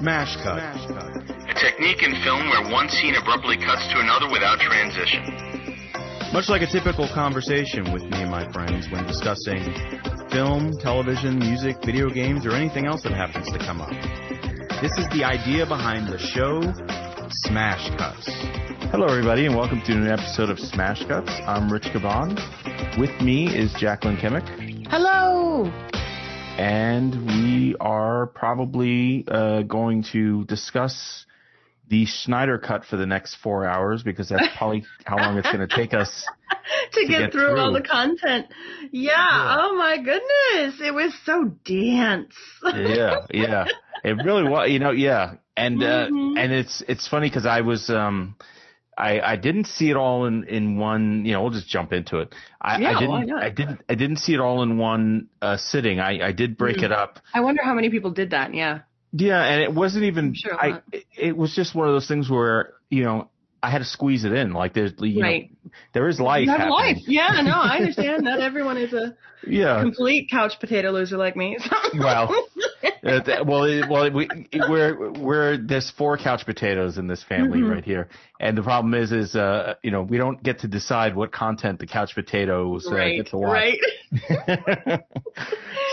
Smash cut. A technique in film where one scene abruptly cuts to another without transition. Much like a typical conversation with me and my friends when discussing film, television, music, video games, or anything else that happens to come up. This is the idea behind the show, Smash Cuts. Hello, everybody, and welcome to an episode of Smash Cuts. I'm Rich Caban. With me is Jacqueline Kimmick, Hello. And we are probably uh, going to discuss the Snyder cut for the next four hours because that's probably how long it's going to take us. to, get, get through, all the content. Yeah, Yeah. Oh my goodness. It was so dense. yeah, yeah. It really was, you know, yeah. And uh, Mhm. and it's it's funny because I was um I I didn't see it all in in one. You know, we'll just jump into it. I, Yeah, I didn't? I didn't I didn't see it all in one uh, sitting. I I did break Mhm. it up. I wonder how many people did that. Yeah. Yeah, and it wasn't even. Sure I. it was just one of those things where you know I had to squeeze it in. Like there's you Right. know there is life. you have life. Yeah, no, I understand. Not everyone is a Yeah. complete couch potato loser like me. so- Well, Uh, th- well, it, well, we, we're we're there's four couch potatoes in this family Mhm. right here, and the problem is, is uh, you know, we don't get to decide what content the couch potatoes uh, right. get to watch. Right.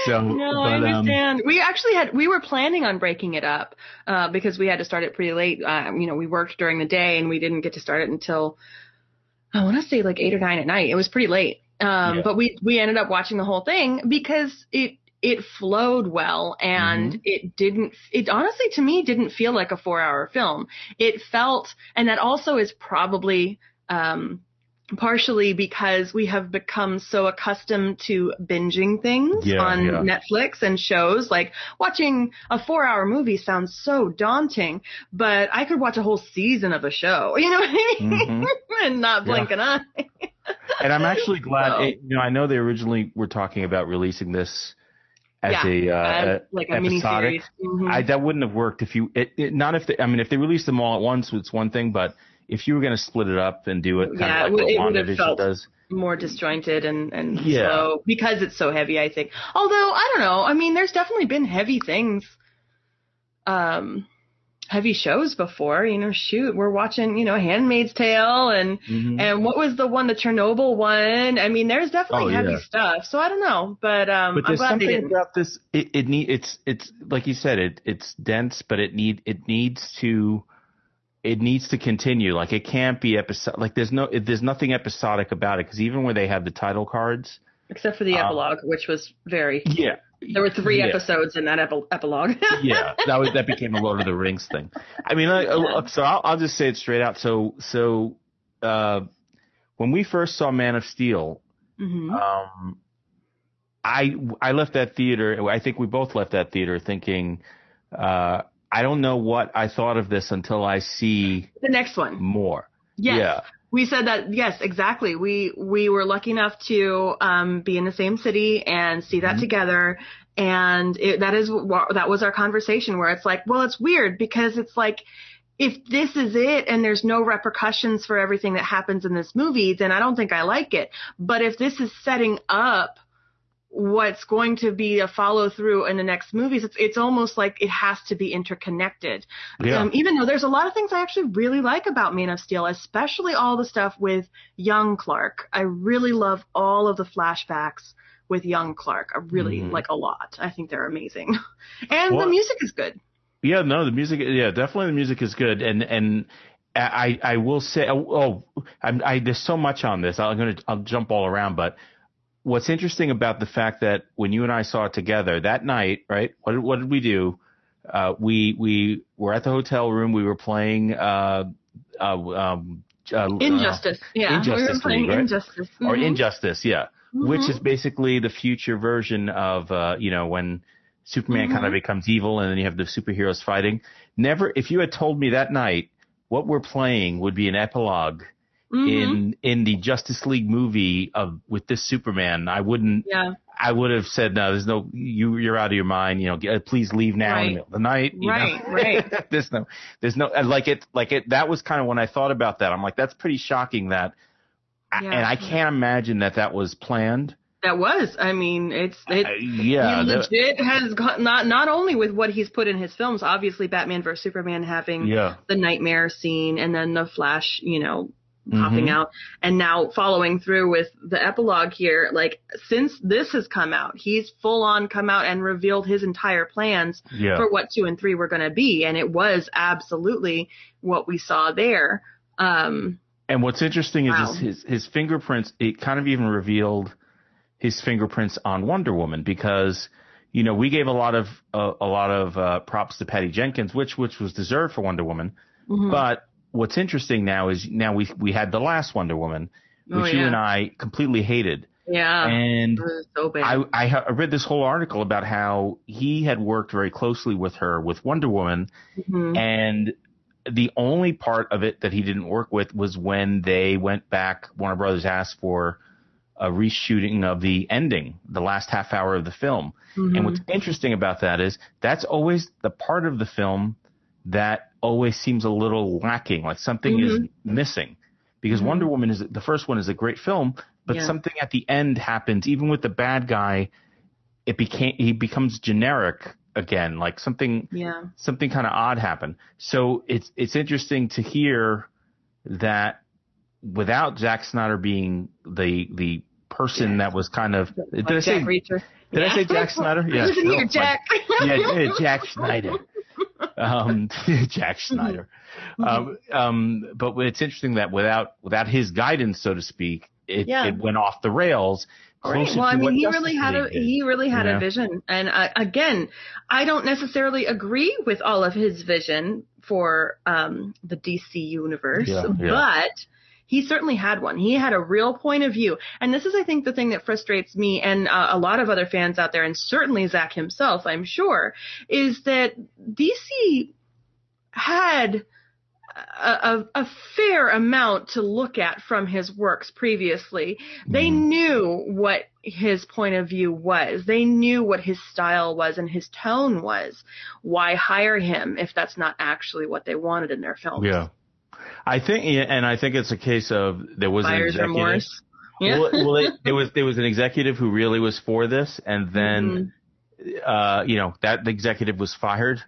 so, No, I but, um, understand. we actually had we were planning on breaking it up uh, because we had to start it pretty late. Uh, you know, we worked during the day and we didn't get to start it until I want to say like eight or nine at night. It was pretty late. Um, Yeah. But we we ended up watching the whole thing because it it flowed well and Mm-hmm. it didn't it honestly to me didn't feel like a four hour film. It felt and that also is probably um partially because we have become so accustomed to binging things Yeah, on yeah. Netflix and shows. Like watching a four hour movie sounds so daunting, but I could watch a whole season of a show, you know what I mean? Mhm. and not blink an eye. and I'm actually glad. So- it, you know, I know they originally were talking about releasing this as Yeah, a uh, As, like a mini episodic. series. Mhm. I, that wouldn't have worked if you it, it, not if they, I mean if they released them all at once it's one thing but if you were going to split it up and do it kind Yeah, of like it what WandaVision felt- does More disjointed and, and Yeah. slow because it's so heavy, I think. Although, I don't know. I mean, there's definitely been heavy things, um, heavy shows before. You know, shoot, we're watching, you know, Handmaid's Tale and Mhm. And what was the one, the Chernobyl one? I mean, there's definitely Oh, heavy yeah. stuff. So I don't know, but um, but I'm there's glad something about this it, it need it's it's like you said it it's dense but it need it needs to it needs to continue like it can't be episode like there's no it, there's nothing episodic about it because even where they have the title cards Except for the uh, epilogue, which was very. yeah There were three yeah. episodes in that epi- epilogue. yeah, that was that became a Lord of the Rings thing. I mean, like, look, so I'll, I'll just say it straight out. So, so uh, when we first saw Man of Steel, hmm um, I I left that theater. I think we both left that theater thinking, uh, I don't know what I thought of this until I see The next one. more. Yes. Yeah. We said that. Yes, exactly. We we were lucky enough to um, be in the same city and see that Mhm. together. And it, that is that was our conversation where it's like, well, it's weird because it's like if this is it and there's no repercussions for everything that happens in this movie, then I don't think I like it. But if this is setting up what's going to be a follow through in the next movies, it's, it's almost like it has to be interconnected. Yeah. Um, even though there's a lot of things I actually really like about Man of Steel, especially all the stuff with young Clark. I really love all of the flashbacks with young Clark. I really Mhm. like a lot. I think they're amazing. And Well- the music is good. Yeah, no, the music. Yeah, definitely the music is good, and and I I will say, oh, I'm, I there's so much on this. I'm gonna I'll jump all around, but what's interesting about the fact that when you and I saw it together that night, right? What did, what did we do? Uh, we we were at the hotel room. We were playing uh, uh, um, uh, Injustice. yeah. we were playing League, right? Injustice. uh, or. Injustice, yeah which Mhm. is basically the future version of uh, you know when Superman kind of becomes evil and then you have the superheroes fighting. Never, if you had told me that night what we're playing would be an epilogue Mhm. in in the Justice League movie of with this Superman, I wouldn't. Yeah. I would have said no. There's no you. You're out of your mind. You know, please leave now in the middle of the night. you know? Right, right. there's no. There's no. Like it. Like it. That was kind of when I thought about that. I'm like, that's pretty shocking. That, Yeah. and I can't imagine that that was planned. That was. I mean, it's it. Uh, yeah, he that- legit has got not not only with what he's put in his films. Obviously, Batman vs Superman having yeah. the nightmare scene, and then the Flash, you know, popping Mhm. out, and now following through with the epilogue here. Like since this has come out, he's full on come out and revealed his entire plans Yeah. for what two and three were going to be, and it was absolutely what we saw there. Um, And what's interesting is Wow. his, his his fingerprints. It kind of even revealed his fingerprints on Wonder Woman because you know we gave a lot of uh, a lot of uh, props to Patty Jenkins, which which was deserved for Wonder Woman. mhm. But what's interesting now is now we we had the last Wonder Woman, which Oh, you and I completely hated, yeah, and so bad. I, I ha- I read this whole article about how he had worked very closely with her with Wonder Woman, Mhm. and the only part of it that he didn't work with was when they went back. Warner Brothers asked for a reshooting of the ending, the last half hour of the film. Mhm. And what's interesting about that is that's always the part of the film that always seems a little lacking, like something is missing. Because Mhm. Wonder Woman is the first one is a great film, but Yeah. something at the end happens, even with the bad guy, it became he becomes generic again, like something yeah. something kind of odd happened. So it's it's interesting to hear that without Zack Snyder being the the person Yeah. that was kind of did I say Jack Reacher. did I say Jack Snyder? Yeah. Oh, here, my- Jack. yeah, yeah, Jack Schneider. Um, Jack Schneider. Um, um, but it's interesting that without without his guidance, so to speak, it, Yeah. it went off the rails. Right. Well, I to what mean, he really had a he really had a vision, and uh, again, I don't necessarily agree with all of his vision for um, the DC universe, Yeah, yeah. but he certainly had one. He had a real point of view, and this is, I think, the thing that frustrates me and uh, a lot of other fans out there, and certainly Zack himself, I'm sure, is that DC had a, a, a fair amount to look at from his works previously. They Mhm. knew what his point of view was. They knew what his style was and his tone was. Why hire him if that's not actually what they wanted in their films? Yeah, I think, and I think it's a case of there was an executive. remorse. Yeah. Well, well it, there was there was an executive who really was for this, and then uh, you know that executive was fired,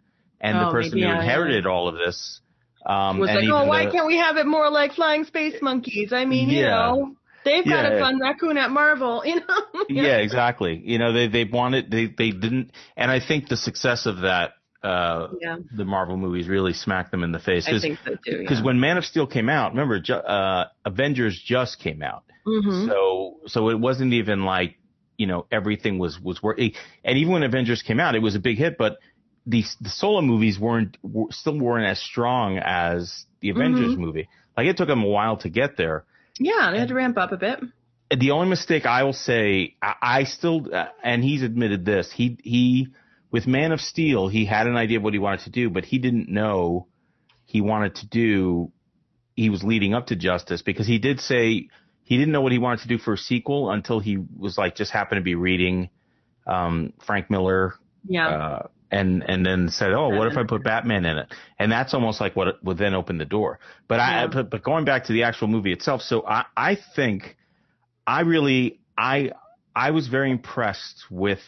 and the Oh, person maybe, who yeah, inherited all of this um, was and like, oh, why the- can't we have it more like flying space monkeys? I mean, you know, they've got Yeah. a fun raccoon at Marvel, you know? yeah, exactly. You know, they they wanted they they didn't, and I think the success of that uh, Yeah, the Marvel movies really smacked them in the face I because think so too. because when Man of Steel came out, remember uh, Avengers just came out, hmm so so it wasn't even like you know everything was was working, and even when Avengers came out, it was a big hit, but the the solo movies weren't were, still weren't as strong as the Avengers Mhm. movie. Like it took them a while to get there. yeah, they had to ramp up a bit. the only mistake I will say, I, I still, uh, and he's admitted this, he, he, with Man of Steel, he had an idea of what he wanted to do, but he didn't know he wanted to do, he was leading up to Justice because he did say he didn't know what he wanted to do for a sequel until he was like, just happened to be reading, um, Frank Miller, Yeah. uh, and and then said, "Oh, what if I put Batman in it?" And that's almost like what would then open the door. But I, but, but going back to the actual movie itself, so I I think I really I I was very impressed with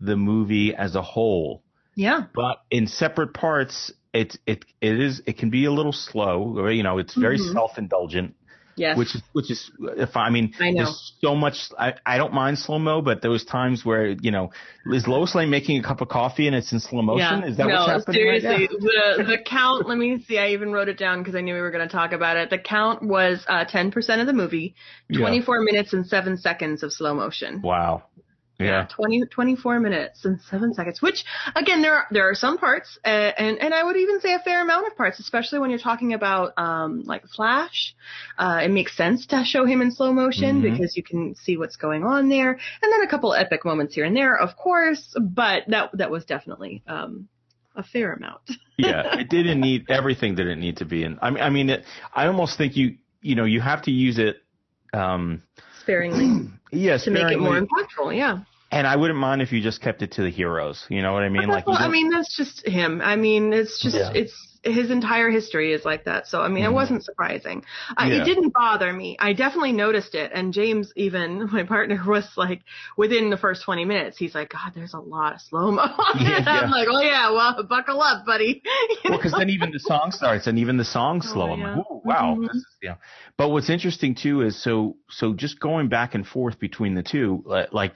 the movie as a whole, yeah. but in separate parts, it it it is it can be a little slow. Or, you know, it's very Mhm. self indulgent Yes. which is which is if I mean I know. there's so much I, I don't mind slow mo, but there was times where you know is Lois Lane making a cup of coffee and it's in slow motion? Yeah. Is that no, what's happening right seriously, the the count. Let me see. I even wrote it down because I knew we were going to talk about it. The count was uh, ten percent of the movie, Yeah. twenty four minutes and seven seconds of slow motion. Wow. Yeah. 20, 24 minutes and seven seconds. Which again, there are there are some parts, uh, and and I would even say a fair amount of parts, especially when you're talking about um like Flash. Uh, it makes sense to show him in slow motion Mhm. because you can see what's going on there, and then a couple epic moments here and there, of course. But that that was definitely um a fair amount. yeah. It didn't need everything didn't need to be in. I mean, I mean, it, I almost think you you know you have to use it. Um, Sparingly yeah, to make it more impactful. Yeah. And I wouldn't mind if you just kept it to the heroes. You know what I mean? Like, well, I mean, that's just him. I mean, it's just Yeah. it's his entire history is like that. So I mean, Mhm. it wasn't surprising. Uh, Yeah. It didn't bother me. I definitely noticed it. And James, even my partner, was like, within the first 20 minutes, he's like, God, there's a lot of slow mo. Yeah, yeah. I'm like, oh yeah, well, buckle up, buddy. You well, because then even the song starts and even the song slow. I'm yeah. like, Ooh, wow, Mhm. this is, you know. But what's interesting too is so so just going back and forth between the two, like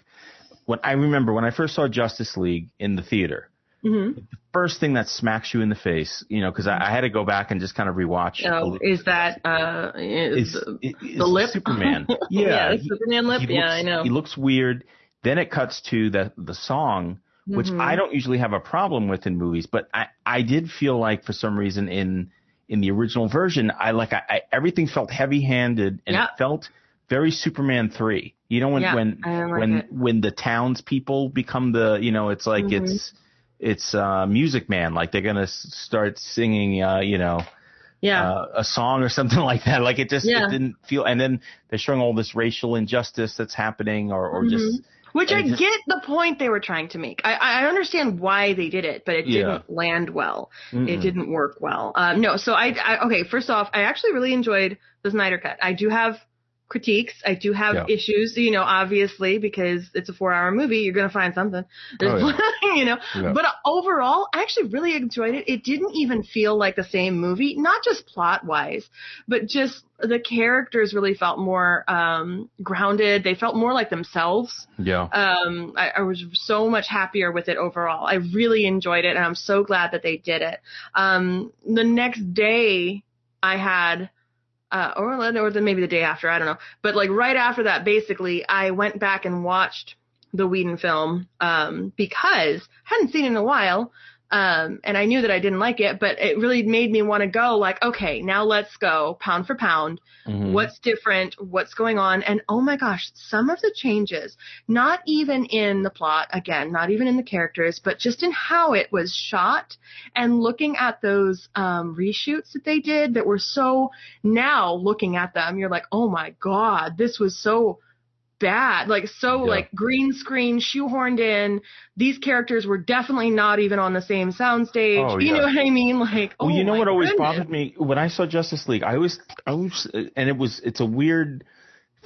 when I remember when I first saw Justice League in the theater, hmm first thing that smacks you in the face, you know, because I, I had to go back and just kind of rewatch. Oh, is that uh is, is, is, the lip? Superman? yeah, Yeah, he- Superman lip. yeah, looks, I know. He looks weird. Then it cuts to the the song, which Mhm. I don't usually have a problem with in movies, but I I did feel like for some reason in in the original version, I like I, I everything felt heavy handed and it felt very Superman three. You know when Yeah, when like when it. when the townspeople become the you know it's like Mhm. it's it's uh Music Man like they're gonna start singing uh you know yeah. uh, a song or something like that. Like it just Yeah. it didn't feel. And then they're showing all this racial injustice that's happening, or or just Which I just- get the point they were trying to make. I, I understand why they did it, but it Yeah. didn't land well. It Mm-mm. didn't work well. Um, no, so I, I, okay, first off, I actually really enjoyed the Snyder Cut. I do have critiques. I do have Yeah. issues, you know, obviously, because it's a four hour movie. You're going to find something, Oh, you know, Yeah. but overall, I actually really enjoyed it. It didn't even feel like the same movie, not just plot wise, but just the characters really felt more um, grounded. They felt more like themselves yeah. um, I, I was so much happier with it overall. I really enjoyed it, and I'm so glad that they did it. Um, the next day, I had, uh, or or then maybe the day after, I don't know, but like right after that, basically, I went back and watched the Whedon film um, because I hadn't seen it in a while. Um, and I knew that I didn't like it, but it really made me want to go like, okay, now let's go pound for pound. Mhm. what's different, what's going on, and oh my gosh, some of the changes, not even in the plot, again, not even in the characters, but just in how it was shot and looking at those um, reshoots that they did that were so, now looking at them, you're like, oh my god, this was so bad like so Yeah. like green screen shoehorned in these characters were definitely not even on the same soundstage Oh, you yeah. know what i mean like Well, oh you know my what always goodness. bothered me when I saw Justice League. I always, I always, and it was, it's a weird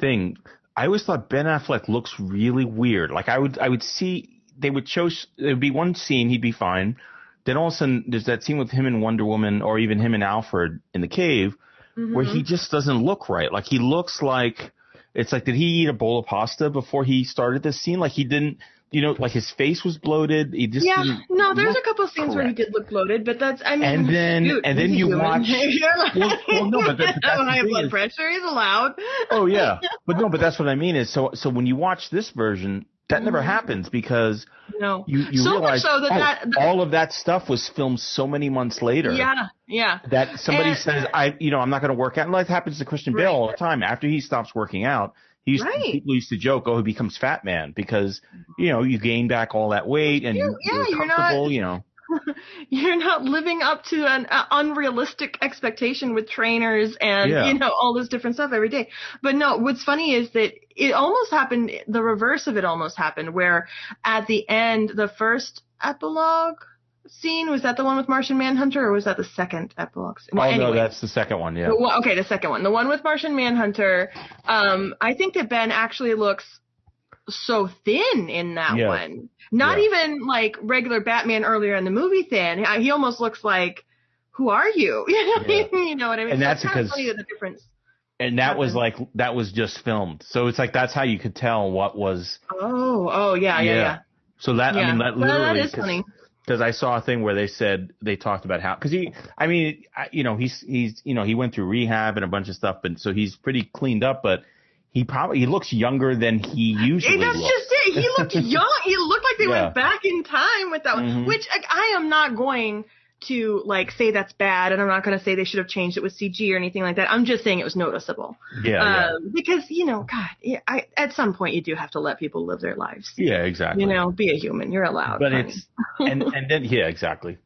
thing. I always thought Ben Affleck looks really weird. Like I would, I would see they would show there'd be one scene he'd be fine. Then all of a sudden there's that scene with him and Wonder Woman, or even him and Alfred in the cave, where Mhm. he just doesn't look right. Like he looks like it's like did he eat a bowl of pasta before he started this scene? Like he didn't, you know, like his face was bloated. He just Yeah, no, there's a couple of scenes where he did look bloated, but that's I mean, And then- dude, and then you watch- like, Well- well, no, but that- but high blood is- pressure. He's allowed. Oh yeah, but no, but that's what I mean is so so when you watch this version, that never Mhm. happens because No. you you So realize so that oh, that- that- all of that stuff was filmed so many months later. Yeah, yeah. That somebody And- says I you know I'm not going to work out. And that happens to Christian Bale all the time. After he stops working out, he used Right. people used to joke, oh, he becomes fat man because you know you gain back all that weight and You- yeah, you're you're not- comfortable. You know, You're not living up to an uh, unrealistic expectation with trainers and Yeah. you know all this different stuff every day. But no, what's funny is that it almost happened. The reverse of it almost happened, where at the end, the first epilogue scene was that the one with Martian Manhunter, or was that the second epilogue? Scene? Well, oh no, that's the second one. Yeah. The okay, the second one, the one with Martian Manhunter. Um, I think that Ben actually looks so thin in that Yeah. one. Not Yeah. even like regular Batman earlier in the movie thin. He almost looks like, who are you? You know, Yeah. you know what I mean? And that's kinda because- funny the difference. And that was like that was just filmed, so it's like that's how you could tell what was. Oh, oh yeah, yeah, Yeah. So that I mean that Well, literally that is 'cause- funny. because I saw a thing where they said they talked about how because he I mean I- you know he's he's you know he went through rehab and a bunch of stuff and so he's pretty cleaned up but he probably he looks younger than he usually that's looks. just it. He looked young. He looked like they Yeah. went back in time with that one. Mhm. Which like, I am not going to like say that's bad, and I'm not going to say they should have changed it with CG or anything like that. I'm just saying it was noticeable. yeah yeah. um, because you know, God, yeah, I, at some point you do have to let people live their lives. yeah exactly You know, be a human. You're allowed. but honey. it's and and then yeah exactly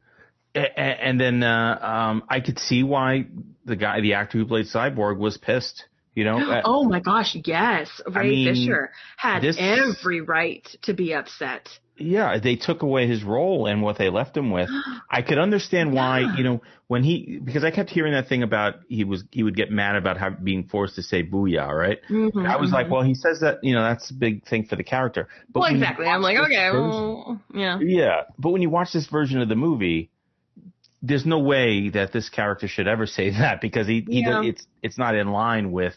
and, and then uh, um I could see why the guy the actor who played Cyborg was pissed You know? Uh, oh my gosh, yes. Ray mean, Fisher had this- every right to be upset. yeah, they took away his role and what they left him with. I could understand why, Yeah. you know, when he because I kept hearing that thing about he was he would get mad about how, being forced to say booyah, right? Mhm, I was like, mhm. well, he says that, you know, that's a big thing for the character. But well, exactly. I'm like, okay, version- well, yeah. Yeah, but when you watch this version of the movie, there's no way that this character should ever say that because he, he Yeah. it's it's not in line with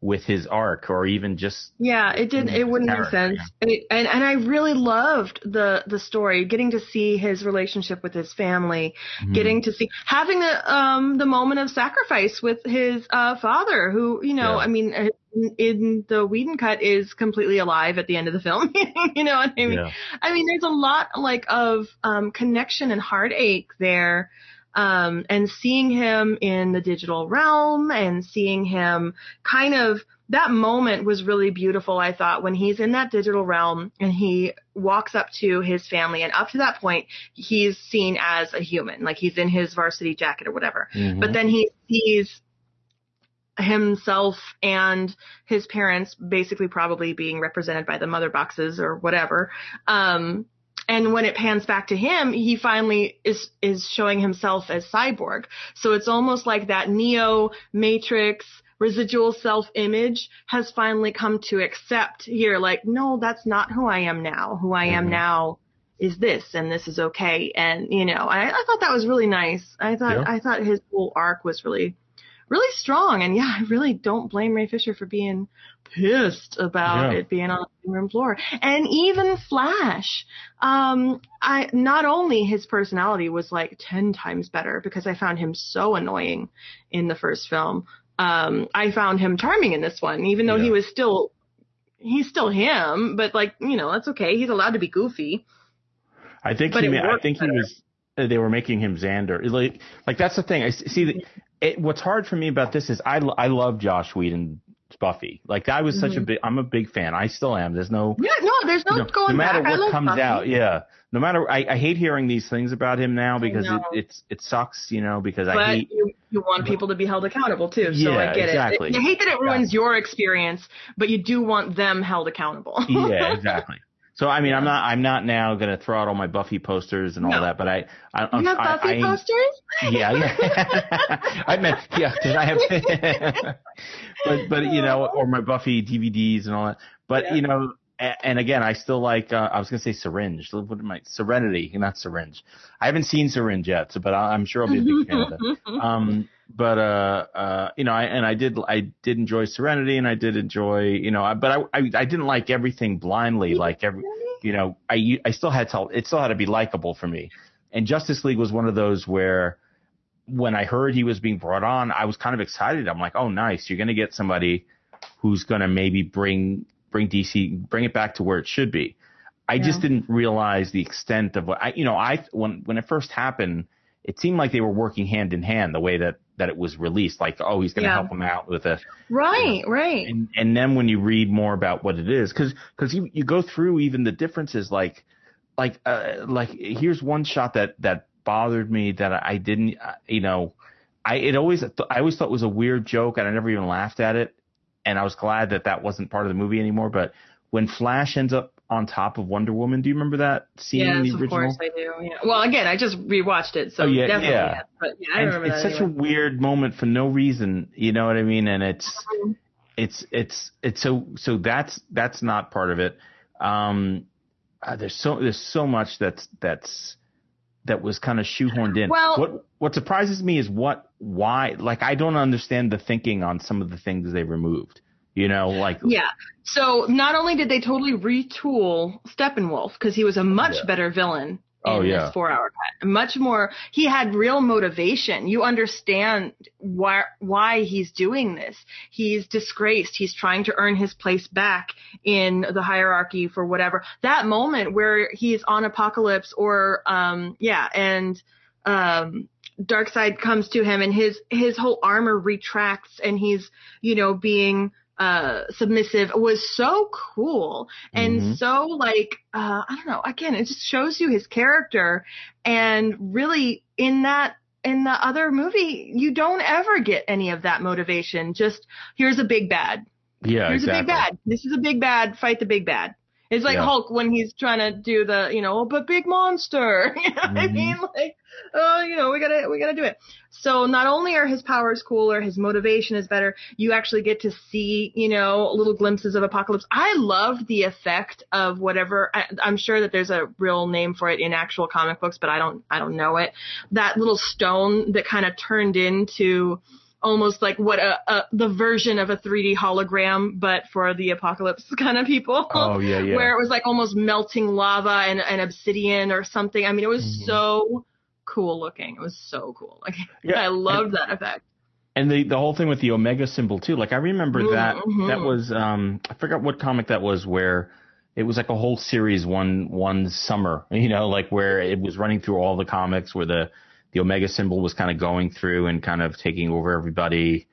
with his arc or even just Yeah, it didn't. It wouldn't make sense. It, and and I really loved the the story, getting to see his relationship with his family, Mm-hmm. getting to see having the um the moment of sacrifice with his uh father, who you know, Yeah. I mean, uh, in, in the Whedon cut is completely alive at the end of the film. you know what I mean? yeah. I mean, there's a lot like of um, connection and heartache there. Um, and seeing him in the digital realm and seeing him kind of that moment was really beautiful. I thought when he's in that digital realm and he walks up to his family and up to that point, he's seen as a human, like he's in his varsity jacket or whatever. Mhm. But then he sees himself and his parents basically probably being represented by the mother boxes or whatever. Um, and when it pans back to him, he finally is is showing himself as cyborg. So it's almost like that Neo Matrix residual self image has finally come to accept here, like, no, that's not who I am now. Who I am Mhm. now is this and this is okay. And, you know, I, I thought that was really nice. I thought, Yeah. I thought his whole arc was really, really strong. And yeah, I really don't blame Ray Fisher for being pissed about Yeah. it being on the living room floor. And even Flash, um, I, not only his personality was like 10 times better because I found him so annoying in the first film. Um, I found him charming in this one, even though he was still, he's still him, but like, you know, that's okay. He's allowed to be goofy. I think But he, ma- I think he was. uh, They were making him Xander. Like, like that's the thing. I see. The, it, what's hard for me about this is I, I love Joss Whedon's Buffy. Like, I was such a Mhm. big. I'm a big fan. I still am. There's no. Yeah, no, there's no know, going no matter back. What comes Buffy. out, yeah. No matter, I, I hate hearing these things about him now because it, it's it sucks, you know. Because I hate. you, you want people to be held accountable too, so Yeah, I get exactly. it. I hate that it ruins your experience, but you do want them held accountable. yeah, exactly. So I mean, I'm not I'm not now gonna throw out all my Buffy posters and all No. that, but I I you have I, Buffy I, posters? Yeah, yeah. I meant yeah, 'cause I have, but but you know, or my Buffy DVDs and all that. But Yeah. you know, and again, I still like. Uh, I was gonna say Syringe. What am I? Serenity, not Syringe. I haven't seen Syringe yet, so but I'm sure I'll be a big fan of it. Um, but uh, uh, you know, I and I did I did enjoy Serenity, and I did enjoy you know, I, but I, I I didn't like everything blindly, like every you know, I I still had to it still had to be likable for me. And Justice League was one of those where when I heard he was being brought on, I was kind of excited. I'm like, oh, nice, you're gonna get somebody who's gonna maybe bring bring DC bring it back to where it should be. I just didn't realize the extent of what I you know I when when it first happened, it seemed like they were working hand in hand the way that that it was released. Like, oh, he's gonna Yeah. help him out with a right, right. and and then when you read more about what it is, because because you you go through even the differences, like like uh, like here's one shot that that bothered me that I didn't, uh, you know, I it always I always thought it was a weird joke and I never even laughed at it, and I was glad that that wasn't part of the movie anymore. But when Flash ends up on top of Wonder Woman, do you remember that scene in Yes, the of course I do. Yeah. Well, again, I just rewatched it, so Oh, yeah, definitely. yeah. yes, But yeah, I And remember it's that. such a weird moment for no reason, you know what I mean? And it's Mhm. it's it's it's so so that's that's not part of it. Um, uh, there's so there's so much that's that's that was kind of shoehorned in. Well- what what surprises me is what why like I don't understand the thinking on some of the things they removed. You know, like Yeah. So not only did they totally retool Steppenwolf because he was a much Yeah. better villain in Oh, yeah. this four-hour cut, much more. He had real motivation. You understand why why he's doing this. He's disgraced. He's trying to earn his place back in the hierarchy for whatever. That moment where he's on Apokolips or um yeah and um Darkseid comes to him and his his whole armor retracts and he's you know being uh submissive was so cool and Mhm. so like uh I don't know again it just shows you his character and really in that in the other movie, you don't ever get any of that motivation. Just here's a big bad. Yeah, Here's exactly. a big bad. This is a big bad. Fight the big bad. It's like Yeah. Hulk when he's trying to do the, you know, oh, but big monster. You know what I mm-hmm. mean? Like, oh, you know, we gotta, we gotta do it. So not only are his powers cooler, his motivation is better. You actually get to see, you know, little glimpses of Apokolips. I love the effect of whatever. I, I'm sure that there's a real name for it in actual comic books, but I don't, I don't know it. That little stone that kind of turned into almost like what a, a the version of a 3D hologram, but for the apocalypse kind of people. Oh yeah, yeah. Where it was like almost melting lava and, and obsidian or something. I mean, it was Mhm. so cool looking. It was so cool. Like Yeah, I loved that effect. and the the whole thing with the omega symbol too. Like I remember that Mhm. that was um I forgot what comic that was where it was like a whole series one one summer, you know, like where it was running through all the comics where the the omega symbol was kind of going through and kind of taking over everybody.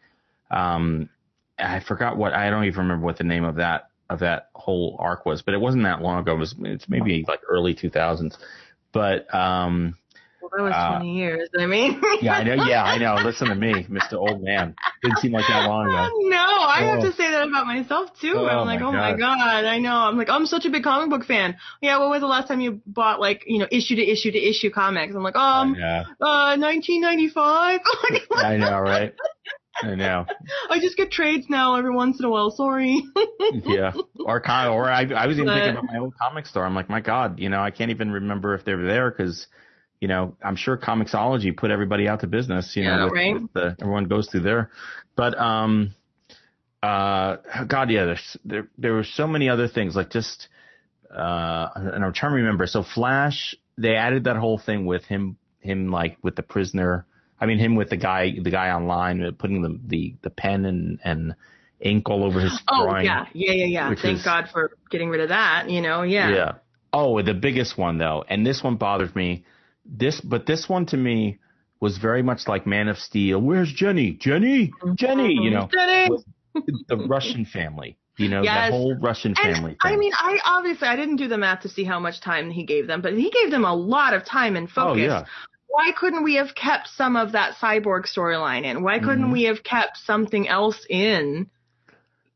Um I forgot what I don't even remember what the name of that of that whole arc was, but it wasn't that long ago. It was it's maybe like early 2000s. But um Well, that was Uh, 20 years. I mean, yeah, I know. Yeah, I know. Listen to me, Mr. Old Man. Didn't seem like that long ago. no, I have Oh. to say that about myself too. Oh, I'm like, my oh my God. I know. I'm like, I'm such a big comic book fan. Yeah, when was the last time you bought like, you know, issue to issue to issue comics? I'm like, um, uh, 1995. I know, right? I know. I just get trades now every once in a while. Sorry. Yeah. Or con- or I, I was even But- thinking about my old comic store. I'm like, my God, you know, I can't even remember if they were there because, you know, I'm sure Comixology put everybody out to business. You Yeah, know, with, right. with the, everyone goes through there. But um, uh, God, yeah, there's there there were so many other things like just uh, and I'm trying to remember. So Flash, they added that whole thing with him him like with the prisoner. I mean, him with the guy the guy online uh, putting the the the pen and and ink all over his Oh drawing. yeah, yeah, yeah, yeah. Thank is- God for getting rid of that. You know, yeah. Yeah. Oh, the biggest one though, and this one bothered me. This, but this one to me was very much like Man of Steel. Where's Jenny? Jenny, Jenny. You know, Jenny. the Russian family. You know, Yes. that whole Russian family. And I mean, I obviously I didn't do the math to see how much time he gave them, but he gave them a lot of time and focus. oh focus. yeah, Why couldn't we have kept some of that cyborg storyline in? Why couldn't Mhm. we have kept something else in?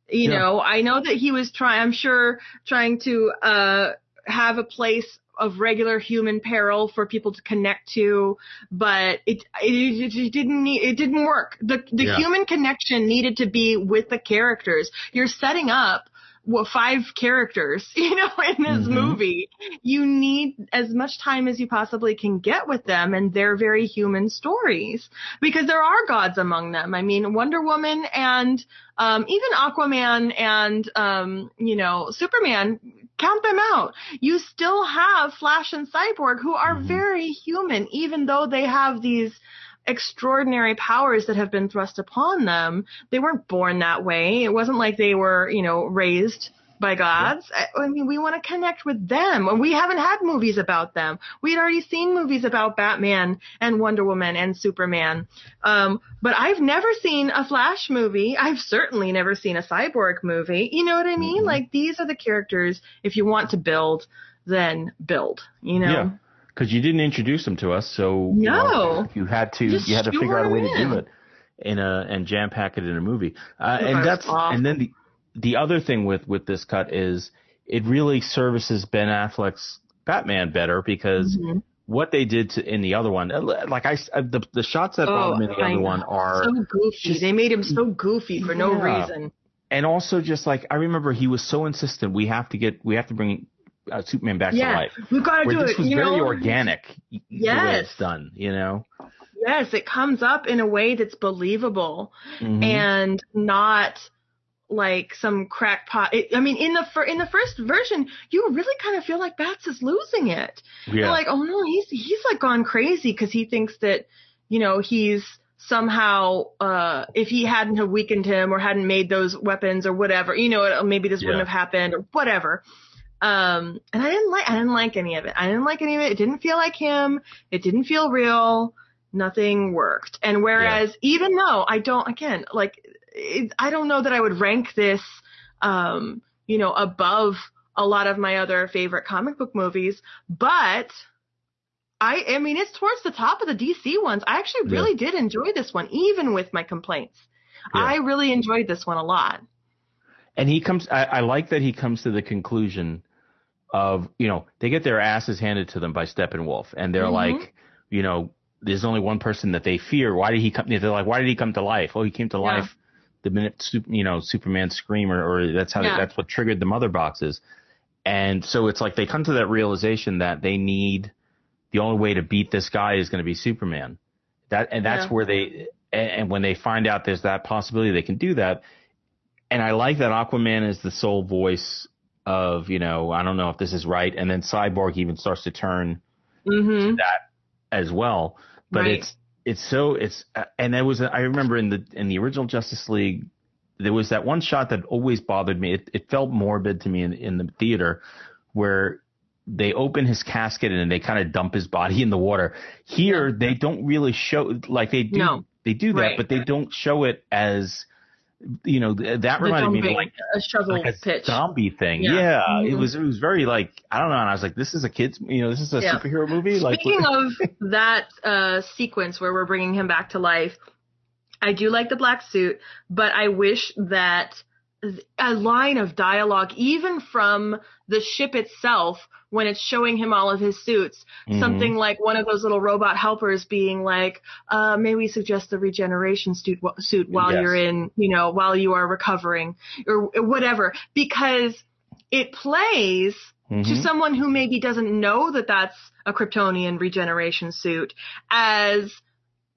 You Yeah. know, I know that he was trying. I'm sure trying to uh have a place of regular human peril for people to connect to, but it it, it didn't need, it didn't work. The the Yeah. human connection needed to be with the characters. You're setting up what five characters, you know, in this Mhm. movie. You need as much time as you possibly can get with them and their very human stories because there are gods among them. I mean, Wonder Woman and um, even Aquaman and um, you know Superman. Count them out. You still have Flash and Cyborg who are Mhm. very human, even though they have these extraordinary powers that have been thrust upon them. They weren't born that way. It wasn't like they were, you know, raised by gods. I, I mean, we want to connect with them. And we haven't had movies about them. We'd already seen movies about Batman and Wonder Woman and Superman. Um, but I've never seen a Flash movie. I've certainly never seen a Cyborg movie. You know what I mean? Mhm. Like these are the characters. If you want to build, then build, you know? yeah. Because you didn't introduce them to us, so you No. know, you had to Just you had to figure out a way to do it in a and jam pack it in a movie. Uh, and that's awful. and then the the other thing with with this cut is it really services Ben Affleck's Batman better because Mhm. what they did to, in the other one, like I the the shots that bother me in the Oh, I other know. one are so goofy. just- they made him so goofy for no reason. and also just like I remember he was so insistent we have to get we have to bring uh, Superman back to life. we've got to do this it. was you very know? organic. y- The way Yes. it's done, you know. Yes, it comes up in a way that's believable Mhm. and not like some crackpot. It, I mean, in the fir- in the first version, you really kind of feel like Bats is losing it. yeah. You're like, oh no, he's he's like gone crazy because he thinks that you know he's somehow uh if he hadn't have weakened him or hadn't made those weapons or whatever, you know, maybe this wouldn't have happened or whatever. Um, and I didn't like I didn't like any of it. I didn't like any of it. It didn't feel like him. It didn't feel real. Nothing worked. And whereas even though I don't again like it, I don't know that I would rank this um you know above a lot of my other favorite comic book movies, but I I mean it's towards the top of the DC ones. I actually really did enjoy this one, even with my complaints. Yeah. I really enjoyed this one a lot. and he comes I, I like that he comes to the conclusion of you know they get their asses handed to them by Steppenwolf and they're Mhm. like you know there's only one person that they fear why did he come they're like why did he come to life oh he came to Yeah. life the minute you know Superman scream or, or that's how Yeah. that's what triggered the mother boxes and so it's like they come to that realization that they need the only way to beat this guy is going to be Superman that and that's Yeah. where they and, and when they find out there's that possibility they can do that and I like that Aquaman is the sole voice of, you know, I don't know if this is right, and then Cyborg even starts to turn Mm-hmm. that as well. But Right. it's it's so it's uh, and there was I remember in the in the original Justice League there was that one shot that always bothered me. It, it felt morbid to me in, in the theater where they open his casket and they kind of dump his body in the water. Here they don't really show like they do No. they do that, Right. but they don't show it as you know th- that The reminded me of like a shovel like a pitch. zombie thing. Yeah. Yeah, it Mhm. was it was very like I don't know. And I was like, this is a kids, you know, this is a Yeah. superhero movie. Like, Speaking of that uh, sequence where we're bringing him back to life, I do like the black suit, but I wish that a line of dialogue, even from the ship itself, when it's showing him all of his suits, Mhm. something like one of those little robot helpers being like, uh, "May we suggest the regeneration suit, suit while Yes. you're in, you know, while you are recovering, or whatever," because it plays to Mhm. someone who maybe doesn't know that that's a Kryptonian regeneration suit as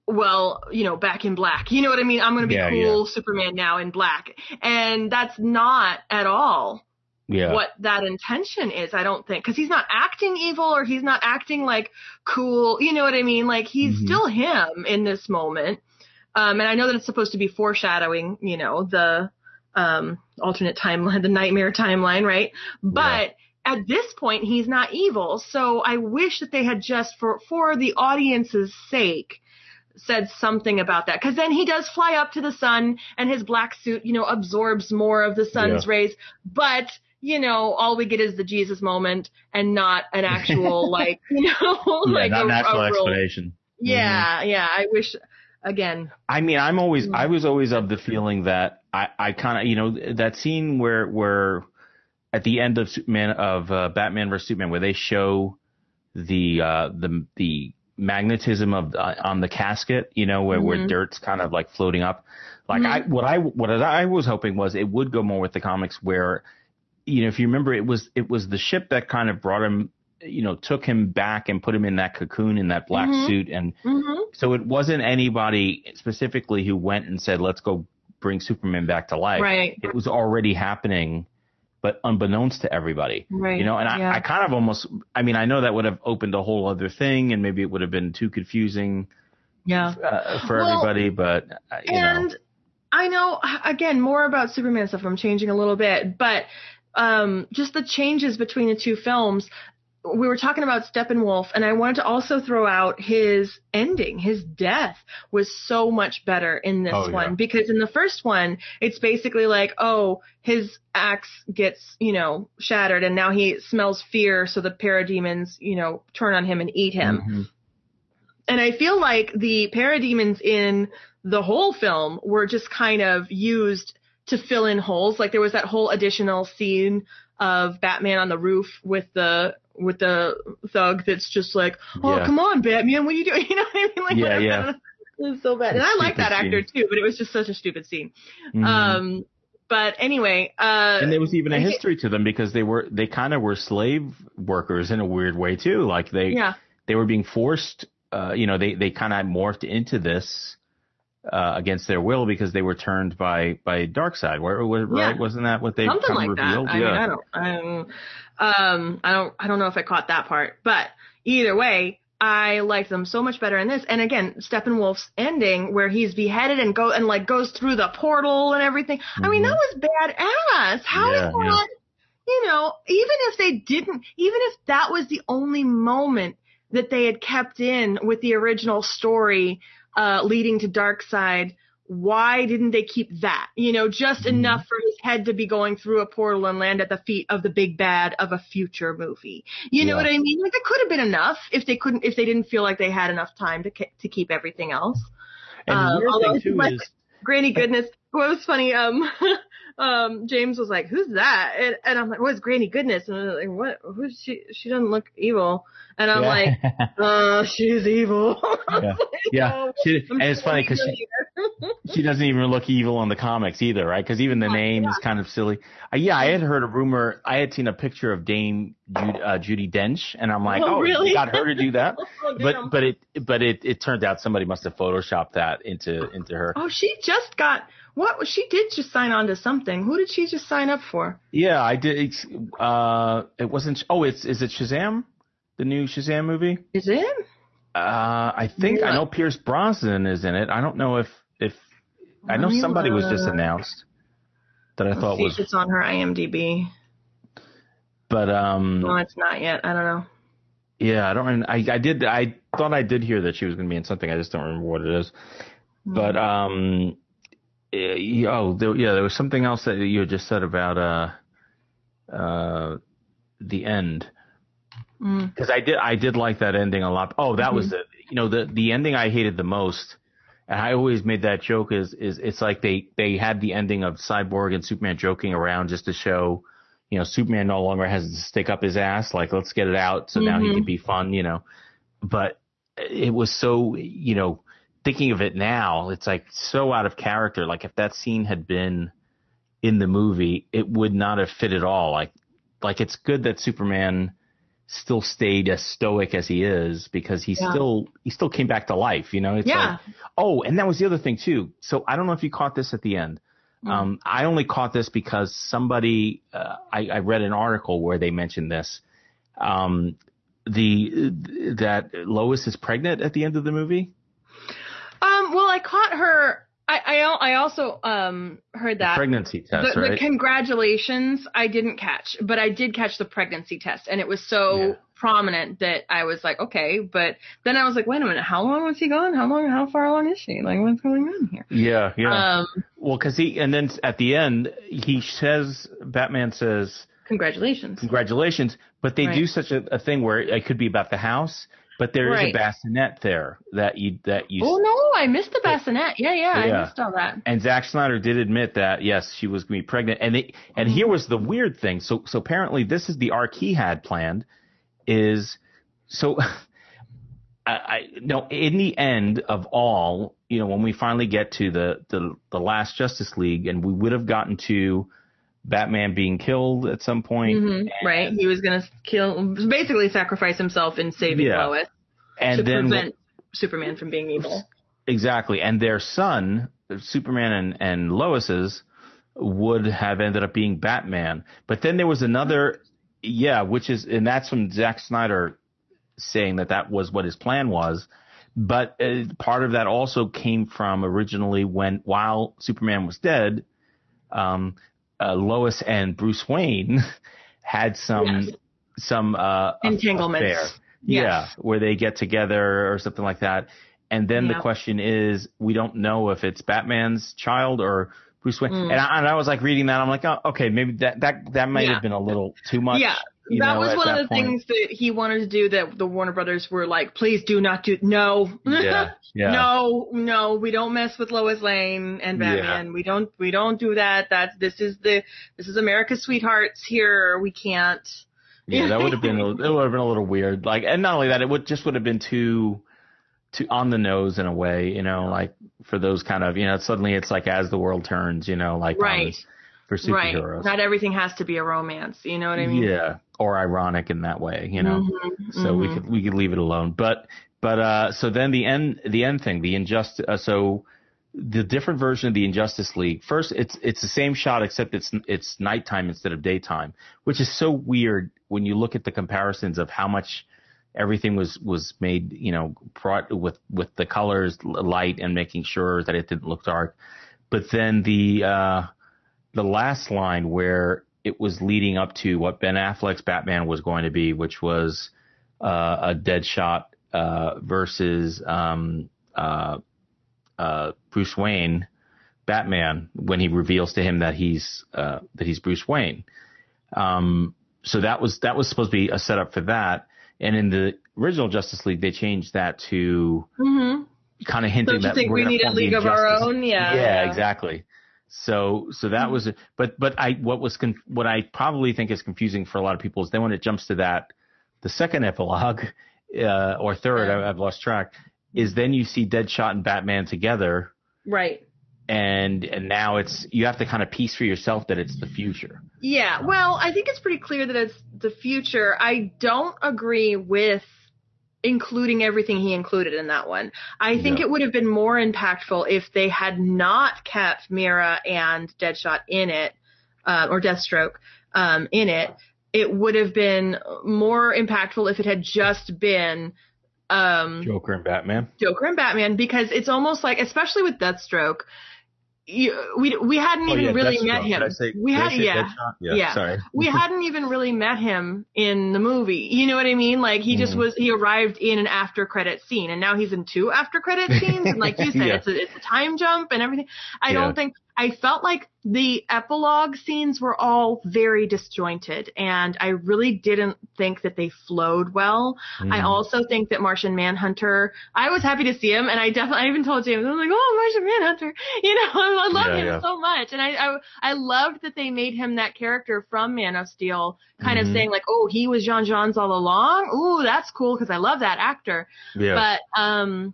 well, you know, back in black. You know what I mean? I'm going to be Yeah, cool Superman now in black. And that's not at all yeah, what that intention is, I don't think. Cause he's not acting evil or he's not acting like cool. You know what I mean? Like he's Mhm. still him in this moment. Um, and I know that it's supposed to be foreshadowing, you know, the, um, alternate timeline, the nightmare timeline, right? But at this point, he's not evil. So I wish that they had just for, for the audience's sake, said something about that. Cause then he does fly up to the sun and his black suit, you know, absorbs more of the sun's Yeah. rays. But, you know, all we get is the Jesus moment and not an actual, like, you know, yeah, like not a, an actual a real, explanation. yeah, yeah. I wish, again, I mean, I'm always, Mm. I was always of the feeling that I, I kind of, you know, that scene where, where at the end of Superman, of uh, Batman vs Superman, where they show the, uh, the, the magnetism of, uh, on the casket, you know, where, where Mhm. dirt's kind of like floating up. Like I, what I, what I was hoping was it would go more with the comics where, you know, if you remember, it was, it was the ship that kind of brought him, you know, took him back and put him in that cocoon in that black Mhm. suit and, hmm so it wasn't anybody specifically who went and said, let's go bring Superman back to life. right, It was already happening, but unbeknownst to everybody. right. You know, and I, yeah. I kind of almost, I mean, I know that would have opened a whole other thing and maybe it would have been too confusing yeah. uh, for Well, everybody, but, uh, you and know. I know again more about Superman stuff. I'm changing a little bit, but um, just the changes between the two films. We were talking about Steppenwolf, and I wanted to also throw out his ending. His death was so much better in this Oh, yeah. one because in the first one, it's basically like, oh, his axe gets, you know, shattered, and now he smells fear, so the parademons, you know, turn on him and eat him. Mhm. And I feel like the parademons in the whole film were just kind of used to fill in holes. Like there was that whole additional scene of Batman on the roof with the with the thug that's just like, oh Yeah. come on, Batman, what are you doing? You know what I mean? Like, Yeah, yeah. It was so bad. And I like that actor scene. too, but it was just such a stupid scene. Mhm. Um, but anyway, uh, and there was even a history to them because they were, they kind of were slave workers in a weird way too. Like they, yeah, they were being forced, uh, you know, they, they kind of morphed into this, uh, against their will because they were turned by, by Darkseid. Where, where, Yeah. right? Wasn't that what they something like revealed? that. I yeah. mean, I don't, I don't, um, I don't, I don't know if I caught that part, but either way, I liked them so much better in this. And again, Steppenwolf's ending where he's beheaded and go and like goes through the portal and everything. I mean, that was badass. How is Yeah, that? yeah. You know, even if they didn't, even if that was the only moment that they had kept in with the original story, uh, leading to Darkseid why didn't they keep that? You know, just Mm-hmm. enough for his head to be going through a portal and land at the feet of the big bad of a future movie. You know what I mean? Like it could have been enough if they couldn't, if they didn't feel like they had enough time to ke- to keep everything else. And Um, although too is, Granny goodness. What was funny? Um, um, James was like, "Who's that?" And, and I'm like, "What's Granny goodness?" And I'm like, "What? Who's she? She doesn't look evil." And I'm like, "Uh, she's evil." yeah, yeah. Oh, She, and it's funny because she, she doesn't even look evil in the comics either, right? Because even the Yeah, name is kind of silly. Uh, yeah, I had heard a rumor. I had seen a picture of Dame Judi, uh, Judi Dench, and I'm like, Oh, oh, really? you got her to do that. Oh, but but it but it it turned out somebody must have photoshopped that into into her. oh, she just got what? She did just sign on to something. Who did she just sign up for? Yeah, I did. Uh, it wasn't. Oh, it's is it Shazam? The new Shazam movie? Is it? Uh, I think I know Pierce Brosnan is in it. I don't know if if I know somebody was just announced that I Let's thought see was, if it's on her IMDb. but um, No, it's not yet. I don't know. yeah, I don't. I I did. I thought I did hear that she was going to be in something. I just don't remember what it is. But um, eh, yeah, oh, there, yeah, there was something else that you had just said about uh, uh, the end. Mm. because I did I did like that ending a lot. Oh, that was the you know the the ending I hated the most, and I always made that joke is is it's like they they had the ending of Cyborg and Superman joking around just to show, you know, Superman no longer has to stick up his ass. Like let's get it out so now he can be fun, you know. But it was so you know thinking of it now, it's like so out of character. Like if that scene had been in the movie, it would not have fit at all. Like like it's good that Superman still stayed as stoic as he is because he Yeah. still he still came back to life. You know, it's Yeah. like oh, and that was the other thing too. So I don't know if you caught this at the end. Mm. Um, I only caught this because somebody uh, I, I read an article where they mentioned this. Um, the that Lois is pregnant at the end of the movie. Well, I caught her. I I, I also um heard The that pregnancy test, the, the congratulations I didn't catch, but I did catch the pregnancy test, and it was so Yeah. prominent that I was like, okay. But then I was like, wait a minute, how long was he gone? How long? How far along is she? Like, what's going on here? yeah, yeah. Um. well, because he and then at the end he says Batman says Congratulations. congratulations, but they Right. do such a, a thing where it could be about the house, but there is Right. a bassinet there that you that you Oh no, I missed the bassinet. Yeah, yeah, Yeah. I missed all that. and Zack Snyder did admit that yes, she was going to be pregnant, and they, and here was the weird thing. So so apparently this is the arc he had planned, is so. I, I no in the end of all, you know, when we finally get to the the the last Justice League, and we would have gotten to Batman being killed at some point, Mhm, Right, he was gonna kill, basically sacrifice himself in saving Yeah. Lois and to then prevent Superman from being evil. Exactly. And their son, Superman and, and Lois's, would have ended up being Batman. But then there was another, yeah, which is, and that's from Zack Snyder saying that that was what his plan was. But uh, part of that also came from originally when, while Superman was dead, um, uh, Lois and Bruce Wayne had some, Yes. some, uh, Entanglements. affair. Yes. Yeah, where they get together or something like that. And then the question is, we don't know if it's Batman's child or Bruce Wayne. Mm. And, I, and I was like reading that, I'm like, oh, okay, maybe that that that might Yeah. have been a little too much. Yeah, you that know, was one that of the point. things that he wanted to do that the Warner Brothers were like, please do not do, no. Yeah, yeah. No, no, we don't mess with Lois Lane and Yeah. Batman. We don't, we don't do that. That's, this is the, this is America's sweethearts here. We can't. Yeah, that would have been a, it would have been a little weird. Like, and not only that, it would just would have been too too on the nose in a way. You know, like for those kind of you know, suddenly it's like as the world turns. You know, like on- Right. For Right. superheroes. Not everything has to be a romance. You know what I mean? Yeah, or ironic in that way. You know. Mhm, so we mhm. could we could leave it alone. But but uh, so then the end the end thing the injustice. Uh, so the different version of the Injustice League. First, it's it's the same shot except it's it's nighttime instead of daytime, which is so weird when you look at the comparisons of how much everything was was made you know brought with with the colors light and making sure that it didn't look dark. But then the uh, the last line where it was leading up to what Ben Affleck's Batman was going to be, which was uh, a Deadshot uh, versus um, uh, uh, Bruce Wayne. Batman when he reveals to him that he's uh, that he's Bruce Wayne. Um, so that was that was supposed to be a setup for that. And in the original Justice League, they changed that to Mm-hmm. kind of hinting Don't you that we need a league of our own? Yeah. yeah, exactly. So so that was it. But but I what was con- what I probably think is confusing for a lot of people is then when it jumps to that the second epilogue uh, or third Yeah. I, I've lost track is then you see Deadshot and Batman together Right. and and now it's you have to kind of piece for yourself that it's the future. Yeah, well, I think it's pretty clear that it's the future. I don't agree with including everything he included in that one. I think Yeah. it would have been more impactful if they had not kept Mera and Deadshot in it, uh, or Deathstroke um, in it. It would have been more impactful if it had just been um, Joker and Batman. Joker and Batman because it's almost like, especially with Deathstroke, you, we we hadn't Oh, even yeah, really Deathstroke. met him. Say, we had, yeah, yeah, Yeah. Sorry. we hadn't even really met him in the movie. You know what I mean? Like he just Mhm. was he arrived in an after credit scene and now he's in two after credit scenes and like you said Yeah. it's a it's a time jump and everything. I don't think I felt like the epilogue scenes were all very disjointed and I really didn't think that they flowed well. I Mhm. also think that Martian Manhunter, I was happy to see him, and I definitely, I even told James, I was like, oh, Martian Manhunter, you know, I love Yeah, him yeah. so much, and I, I, I loved that they made him that character from Man of Steel, kind Mhm. of saying like, oh, he was J'onn J'onzz all along. Ooh, that's cool because I love that actor, yeah. but um,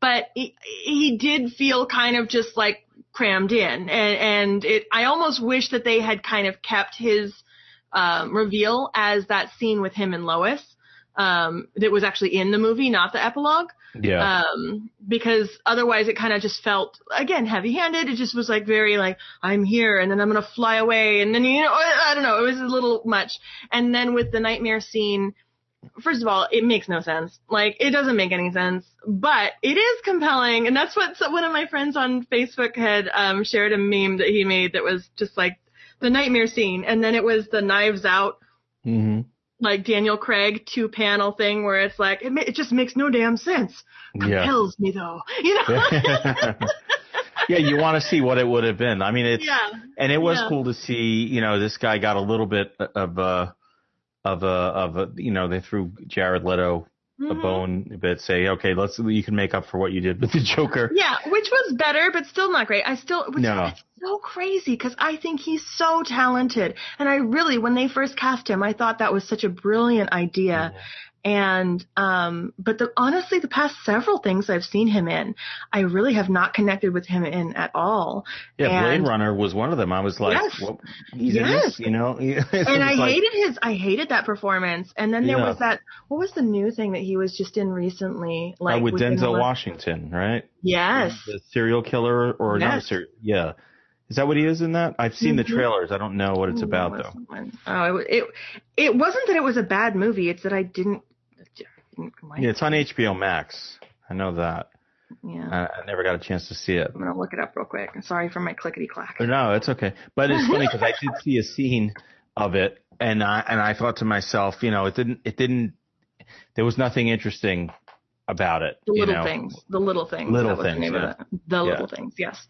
but he, he did feel kind of just like crammed in, and and it, I almost wish that they had kind of kept his um, reveal as that scene with him and Lois um, that was actually in the movie, not the epilogue. yeah. Um, because otherwise it kind of just felt, again, heavy handed. It just was like very like, I'm here and then I'm going to fly away. And then, you know, I don't know. It was a little much. And then with the nightmare scene, first of all, it makes no sense. Like, it doesn't make any sense, but it is compelling. And that's what one of my friends on Facebook had, um, shared a meme that he made that was just like the nightmare scene. And then it was the knives out hmm like Daniel Craig two panel thing where it's like it, ma- it just makes no damn sense. Yeah. Compels me though, you know. yeah, you want to see what it would have been. I mean, it's yeah, and it was Yeah. cool to see. You know, this guy got a little bit of a of a of a. You know, they threw Jared Leto a Mhm. bone a bit. Say, okay, let's you can make up for what you did with the Joker. Yeah, which was better, but still not great. I still, which No. it's so crazy because I think he's so talented, and I really, when they first cast him, I thought that was such a brilliant idea. And um, but the, honestly, the past several things I've seen him in, I really have not connected with him in at all. Yeah, Blade And- Runner was one of them. I was like, Yes. well, he's in Yes. this, you know. and I hated his I hated that performance. And then there Yeah. was that what was the new thing that he was just in recently? like Like with within the Denzel Washington, right? Yes. The serial killer or not a Yes. serial? Yeah. Is that what he is in that? I've seen the Mhm. trailers. I don't know what it's about though. was the one? Oh, it, it it wasn't that it was a bad movie. It's that I didn't. Yeah, it's on. HBO Max. I know that. Yeah. I, I never got a chance to see it. I'm gonna look it up real quick. Sorry for my clickety clack. No, it's okay. But it's funny because I did see a scene of it, and I and I thought to myself, you know, it didn't, it didn't, there was nothing interesting about it. The little know? things. The little things. Little was the things, yeah. The Yeah. little things. Yes.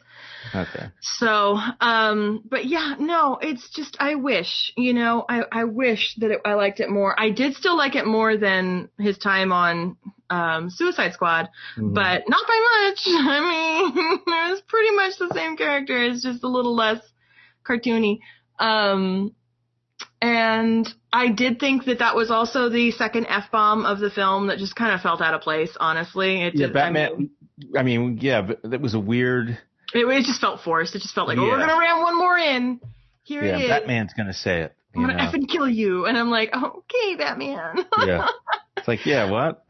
Okay. So, um, but yeah, no, it's just, I wish, you know, I, I wish that it, I liked it more. I did still like it more than his time on, um, Suicide Squad, Mhm. but not by much. I mean, it was pretty much the same character. It's just a little less cartoony. Um, and I did think that that was also the second F bomb of the film that just kind of felt out of place, honestly. It yeah, just, I mean, Batman. I mean, yeah, but that was a weird. it, it just felt forced. It just felt like, oh, we're gonna ram one more in. Here Yeah, it is. Batman's gonna say it. I'm gonna know? effing kill you. And I'm like, oh, okay, Batman. yeah. It's like, yeah, what?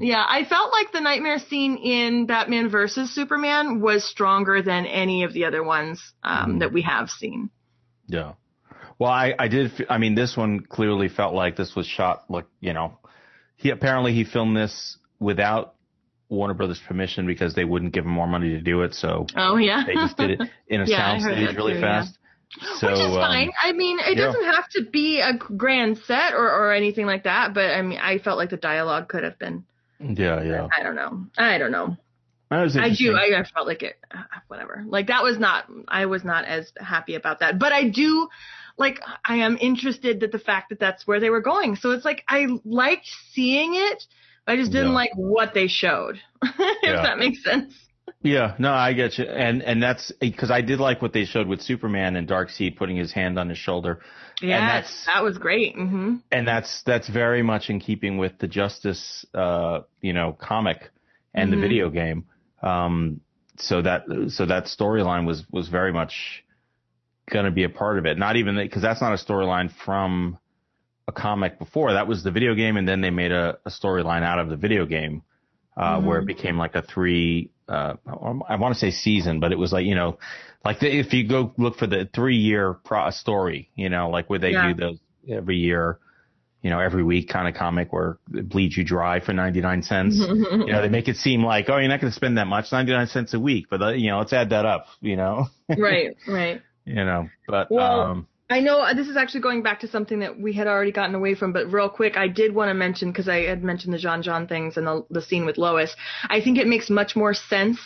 yeah, I felt like the nightmare scene in Batman versus Superman was stronger than any of the other ones um, Mhm. that we have seen. Yeah. Well, I, I did. I mean, this one clearly felt like this was shot like, you know, he apparently he filmed this without Warner Brothers permission because they wouldn't give him more money to do it. So Oh yeah, they just did it in a Yeah, soundstage really too, yeah. fast. So, Which is um, fine. I mean, it yeah. doesn't have to be a grand set or, or anything like that. But I mean, I felt like the dialogue could have been. Yeah, yeah. I don't know. I don't know. I do. I, I felt like it. uh, Whatever. Like that was not. I was not as happy about that. But I do. Like I am interested that the fact that that's where they were going. So it's like I liked seeing it. I just didn't Yeah. like what they showed. if Yeah. that makes sense. Yeah, no, I get you, and and that's because I did like what they showed with Superman and Darkseid putting his hand on his shoulder, Yes, that's- that was great. hmm and that's that's very much in keeping with the Justice, uh, you know, comic and the Mhm. video game. Um, so that so that storyline was was very much going to be a part of it. Not even because that's not a storyline from a comic before. That was the video game, and then they made a, a storyline out of the video game, uh, where it became like a three. Uh, I want to say season, but it was like you know, like the, if you go look for the three year pro story, you know, like where they Yeah. do those every year, you know, every week kind of comic where it bleeds you dry for 99 cents. you know, they make it seem like, oh, you're not going to spend that much, 99 cents a week, but uh, you know, let's add that up, you know, right, right. You know, but, Well, um, I know uh, this is actually going back to something that we had already gotten away from, but real quick, I did want to mention because I had mentioned the J'onn J'onzz things and the, the scene with Lois. I think it makes much more sense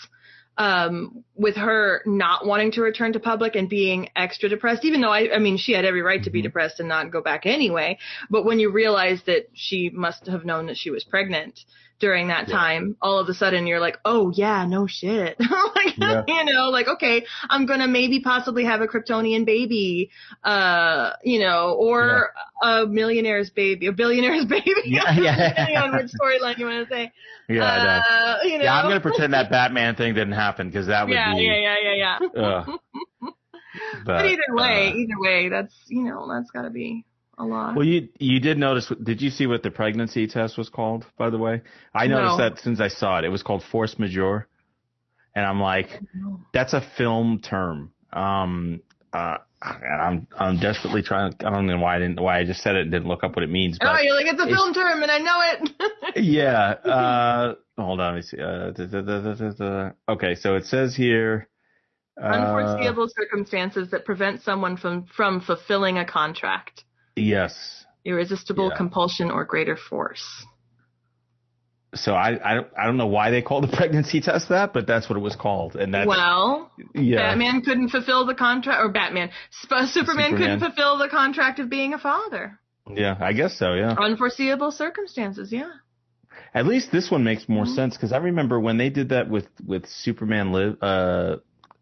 um, with her not wanting to return to public and being extra depressed, even though I, I mean, she had every right to be depressed and not go back anyway. But when you realize that she must have known that she was pregnant during that Yeah. time, all of a sudden you're like, oh yeah, no shit. like, Yeah. you know, like, okay, I'm gonna maybe possibly have a Kryptonian baby, uh, you know, or a millionaire's baby, a billionaire's baby. Yeah, yeah. Depending on which storyline you want to say. yeah, I know. Uh, you know. yeah, I'm going to pretend that Batman thing didn't happen because that would yeah, be, yeah, yeah, yeah, yeah. uh, but, But either way, uh, either way, that's you know that's got to be a lot. Well, you you did notice. Did you see what the pregnancy test was called? By the way, I noticed No. that since I saw it. It was called force majeure, and I'm like, that's a film term. Um, uh, and I'm I'm desperately trying. I don't know why I didn't why I just said it and didn't look up what it means. oh, you're like it's a it's- film term, and I know it. yeah. Uh, hold on. Let me see. Uh, da, da, da. Okay, so it says here. Uh, Unforeseeable circumstances that prevent someone from from fulfilling a contract. Yes. Irresistible Yeah. compulsion or greater force. So I I don't I don't know why they called the pregnancy test that, but that's what it was called, and that's well, yeah. Batman couldn't fulfill the contract, or Batman, Sp- Superman, couldn't fulfill the contract of being a father. Yeah, I guess so. Yeah. Unforeseeable circumstances, yeah. At least this one makes more Mhm. sense because I remember when they did that with with Superman Live. Uh,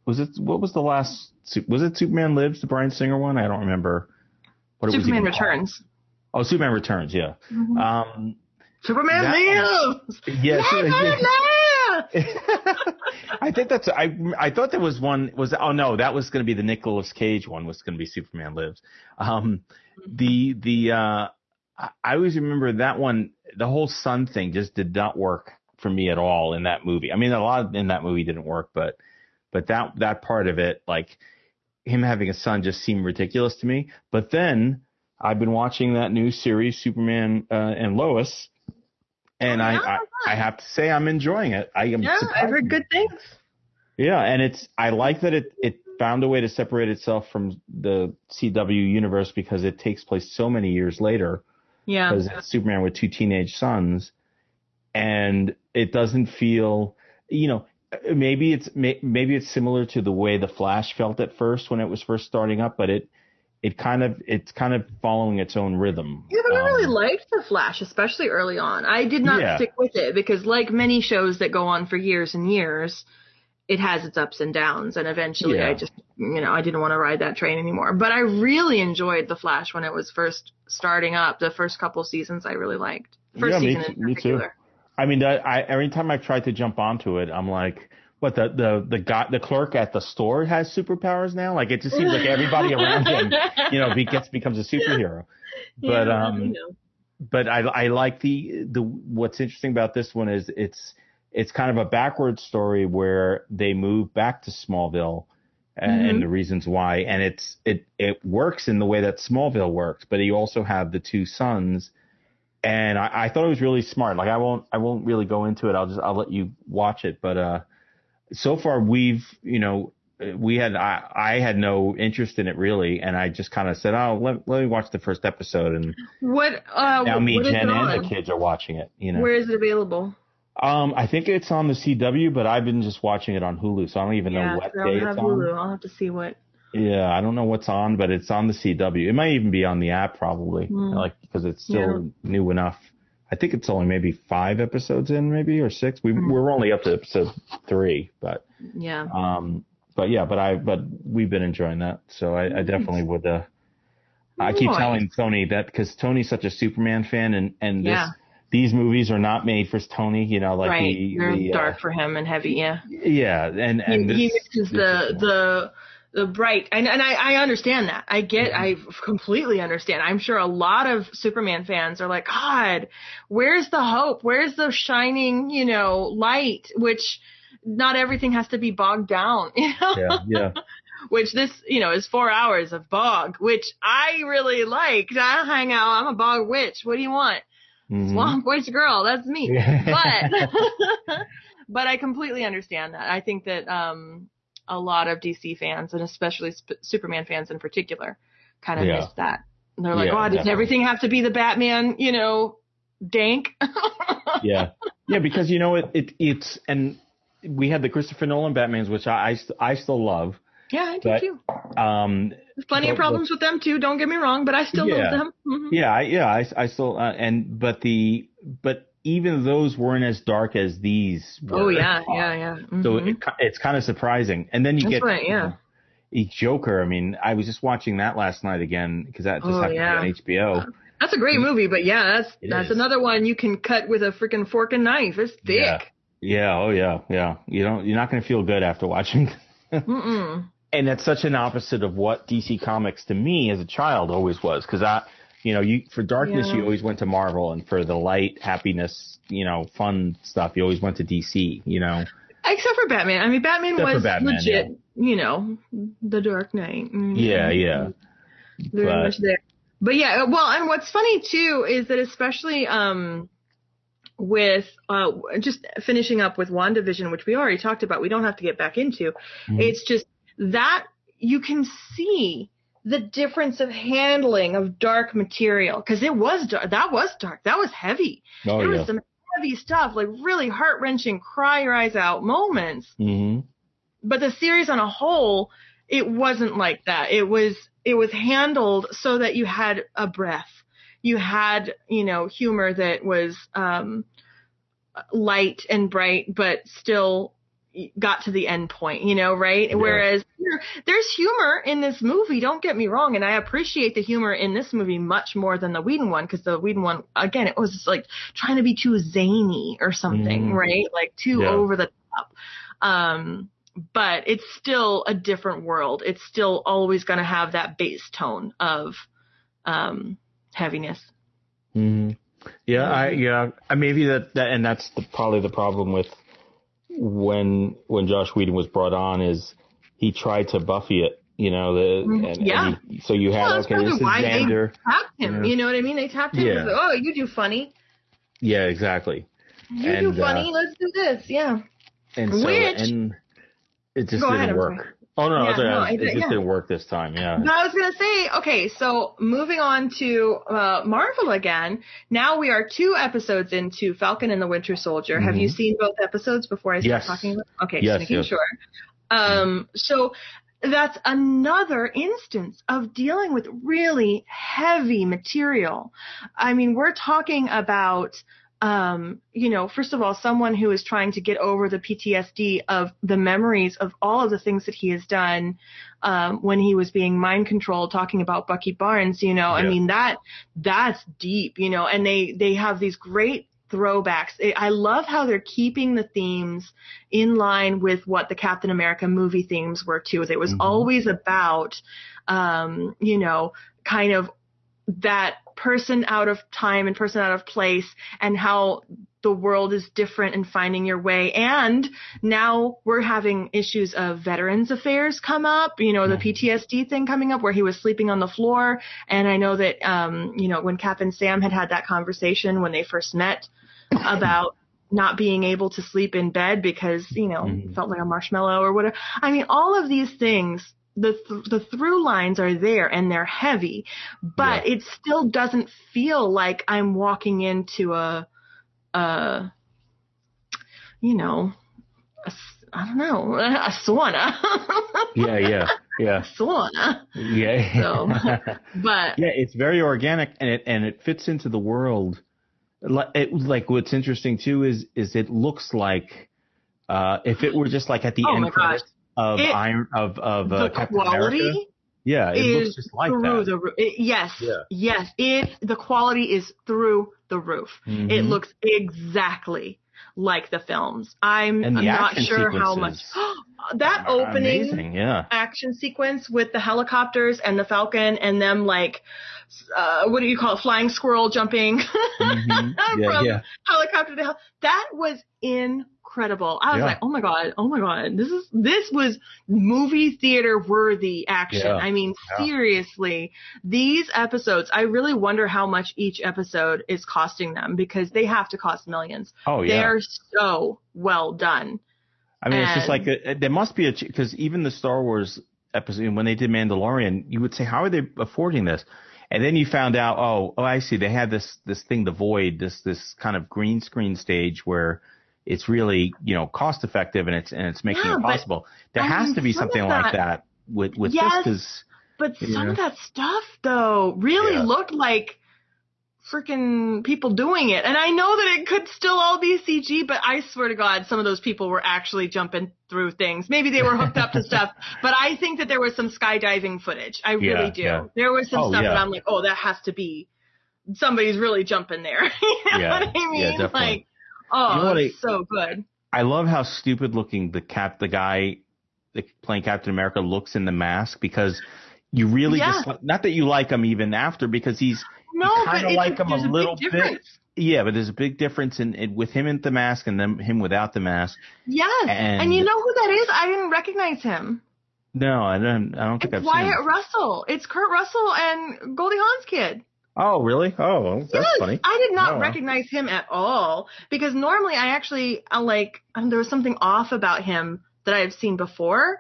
was it what was the last? Was it Superman Lives, the Bryan Singer one? I don't remember. What Superman called. Returns. Oh, Superman Returns. Yeah. Mhm. Um. Superman that- lives. Superman lives. I think that's I I thought there was one was oh no that was going to be the Nicolas Cage one was going to be Superman Lives. Um the the uh I I always remember that one the whole sun thing just did not work for me at all in that movie. I mean a lot in that movie didn't work but but that that part of it like him having a son just seemed ridiculous to me. But then I've been watching that new series Superman uh, and Lois and Oh, I. I I have to say I'm enjoying it. I am Yeah, I've heard good things. yeah, and it's I like that it it found a way to separate itself from the CW universe because it takes place so many years later Yeah. because it's Superman with two teenage sons, and it doesn't feel, you know, maybe it's maybe it's similar to the way the Flash felt at first when it was first starting up, but it it kind of it's kind of following its own rhythm. Yeah, but I really Um, liked The Flash, especially early on. I did not Yeah. stick with it because, like many shows that go on for years and years, it has its ups and downs. And eventually, Yeah. I just, you know, I didn't want to ride that train anymore. But I really enjoyed The Flash when it was first starting up. The first couple seasons, I really liked. First Yeah, me season in me too. I mean, I, I every time I've tried to jump onto it, I'm like, what the the the guy the clerk at the store has superpowers now? Like it just seems like everybody around him, you know, be, gets becomes a superhero. But Yeah, I um, but I I like the the what's interesting about this one is it's it's kind of a backward story where they move back to Smallville. And, and the reasons why, and it's it it works in the way that Smallville works, but you also have the two sons, and I, I thought it was really smart. Like I won't I won't really go into it. I'll just I'll let you watch it. But uh, so far we've you know we had I I had no interest in it really, and I just kind of said oh let let me watch the first episode, and What? Uh, now me Jen and the kids are watching it. You know, Where is it available? Um, I think it's on the CW, but I've been just watching it on Hulu, so I don't even yeah, know what I day don't it's on. Hulu. I'll have to see what. Yeah, I don't know what's on, but it's on the CW. It might even be on the app probably, Hmm. like because it's still new enough. I think it's only maybe five episodes in, maybe or six. We Hmm. we're only up to episode three, but Yeah. um, but yeah, but I but we've been enjoying that, so I, I definitely would. Uh, I keep telling Tony that because Tony's such a Superman fan, and and this Yeah. these movies are not made for Tony. You know, like right. the, They're the uh, dark for him and heavy. Yeah. yeah, and and he, he mixes this the the bright and, and I, I understand that. I get I completely understand. I'm sure a lot of Superman fans are like, God, where's the hope? Where's the shining, you know, light? Which not everything has to be bogged down, you know? yeah, yeah. Which this, you know, is four hours of bog, which I really like. I hang out. I'm a bog witch. What do you want? Mhm. Swamp witch girl. That's me but but I completely understand that. I think that um a lot of DC fans and especially sp- Superman fans in particular kind of Yeah. miss that. They're like, Yeah, "Oh, does definitely. everything have to be the Batman, you know, dank?" yeah, yeah, because you know it, it it's and we had the Christopher Nolan Batman's, which I I, I still love. yeah, I do But- too. Um, There's plenty of but- problems with them too. Don't get me wrong, but I still Yeah. love them. Mhm. yeah, I, yeah, I, I still uh, and but the but even those weren't as dark as these. Were. Oh yeah, yeah, yeah. So Mhm. it, it's kind of surprising, and then you That's get right, yeah. a Joker. I mean, I was just watching that last night again because that just Oh, happened yeah. to be on HBO. That's a great movie, but yeah, that's It that's is. another one you can cut with a freaking fork and knife. It's thick. Yeah. Yeah, oh yeah, yeah. You don't, you're not going to feel good after watching. And that's such an opposite of what DC Comics to me as a child always was. Because I, you know, you for darkness Yeah. you always went to Marvel, and for the light, happiness, you know, fun stuff you always went to DC. You know, Except for Batman. I mean, Batman Except was Batman, legit, you know, the Dark Knight. Mm, yeah, yeah, Very but- much there. But yeah, well, and what's funny too is that especially um with uh just finishing up with WandaVision, which we already talked about, we don't have to get back into. Mhm. It's just that you can see the difference of handling of dark material because it was dark. That was dark. That was heavy. oh there yeah. was some heavy stuff, like really heart wrenching, cry your eyes out moments hmm but the series on a whole, it wasn't like that. It was it was handled so that you had a breath. You had, you know, humor that was um light and bright but still got to the end point, you know, right? Yeah. Whereas here, there's humor in this movie, don't get me wrong, and I appreciate the humor in this movie much more than the Whedon one because the Whedon one again, it was like trying to be too zany or something, Mhm. right? Like too Yeah. over the top. Um but it's still a different world. It's still always going to have that bass tone of um, heaviness. hmm Yeah, I yeah, maybe that, that and that's the, probably the problem with when when Joss Whedon was brought on is he tried to Buffy it, you know, the Mhm. and, Yeah. and he, so you had Well, okay, this is Xander. Tapped him, Yeah. you know what I mean? They tapped him. Yeah. Like, oh, you do funny. Yeah, exactly. You And, do funny. uh, Let's do this. Yeah. And so Which- and it just didn't I'm work. Oh no, Yeah, no, I it did- just yeah. didn't work this time. Yeah. But I was gonna say, okay, so moving on to uh, Marvel again. Now we are two episodes into Falcon and the Winter Soldier. Have you Mhm. seen both episodes before I start Yes. talking about? Okay, Yes, just making yes. sure. Um, so that's another instance of dealing with really heavy material. I mean, we're talking about um, you know, first of all, someone who is trying to get over the PTSD of the memories of all of the things that he has done um, when he was being mind controlled, talking about Bucky Barnes. You know, I mean that that's deep. You know, and they they have these great throwbacks. I I love how they're keeping the themes in line with what the Captain America movie themes were too. It was Mhm. always about, um, you know, kind of that person out of time and person out of place and how the world is different and finding your way. And now we're having issues of veterans affairs come up, you know, the. PTSD thing coming up where he was sleeping on the floor. And I know that, um, you know, when Cap and Sam had had that conversation when they first met about not being able to sleep in bed because, you know, Mhm. felt like a marshmallow or whatever. I mean, all of these things the th- the through lines are there and they're heavy, but it still doesn't feel like I'm walking into a a you know, I don't know, a sauna. Yeah, yeah, yeah, sauna. yeah. So, but yeah, it's very organic and it and it fits into the world. Like, it, like what's interesting too is is it looks like uh, if it were just like at the Oh end my gosh. credits of It- Iron of of uh, the Captain America. Yeah, it is looks just like through that. the roof. It- yes, Yeah. yes. It the quality is through the roof. It Mhm. looks exactly like the films. I'm, the I'm not action sure how much that opening Amazing, yeah. action sequence with the helicopters and the Falcon and them like uh, what do you call it? Flying squirrel jumping Mhm. Yeah, from yeah. helicopter to hel- that was incredible. I was Yeah. like, oh my god, oh my god, this is this was movie theater worthy action. Yeah. I mean, Yeah. seriously, these episodes. I really wonder how much each episode is costing them because they have to cost millions. Oh yeah. They're so well done. I mean, it's just like a, uh, there must be a because even the Star Wars episode when they did Mandalorian, you would say, how are they affording this? And then you found out, oh, oh, I see. They had this this thing, the Void, this this kind of green screen stage where it's really you know cost effective and it's and it's making Yeah, it possible. There I has mean, to be something like that- that with with Yes. this because But some Yeah. of that stuff though really Yeah. looked like freaking people doing it. And I know that it could still all be CG, but I swear to God, some of those people were actually jumping through things. Maybe they were hooked up to stuff, but I think that there was some skydiving footage. I Yeah, really do. yeah. There was some Oh, stuff yeah. that I'm like, oh, that has to be somebody's really jumping there. you know Yeah, what I mean? yeah, definitely. Like, oh, You know it's so good. I love how stupid looking the cap the guy the, playing Captain America looks in the mask because you really Yeah. just not that you like him even after because he's No, kinda it's, like him a little bit. Yeah, but there's a big difference in, in with him in the mask and then him without the mask. Yes. And- and you know who that is? I didn't recognize him. No, I don't. I don't think It's I've Wyatt. Russell. It's Kurt Russell and Goldie Hawn's kid. Oh, really? Oh, well, that's yes, funny. I did not Oh, wow. recognize him at all because normally I actually I like um, there was something off about him that I have seen before,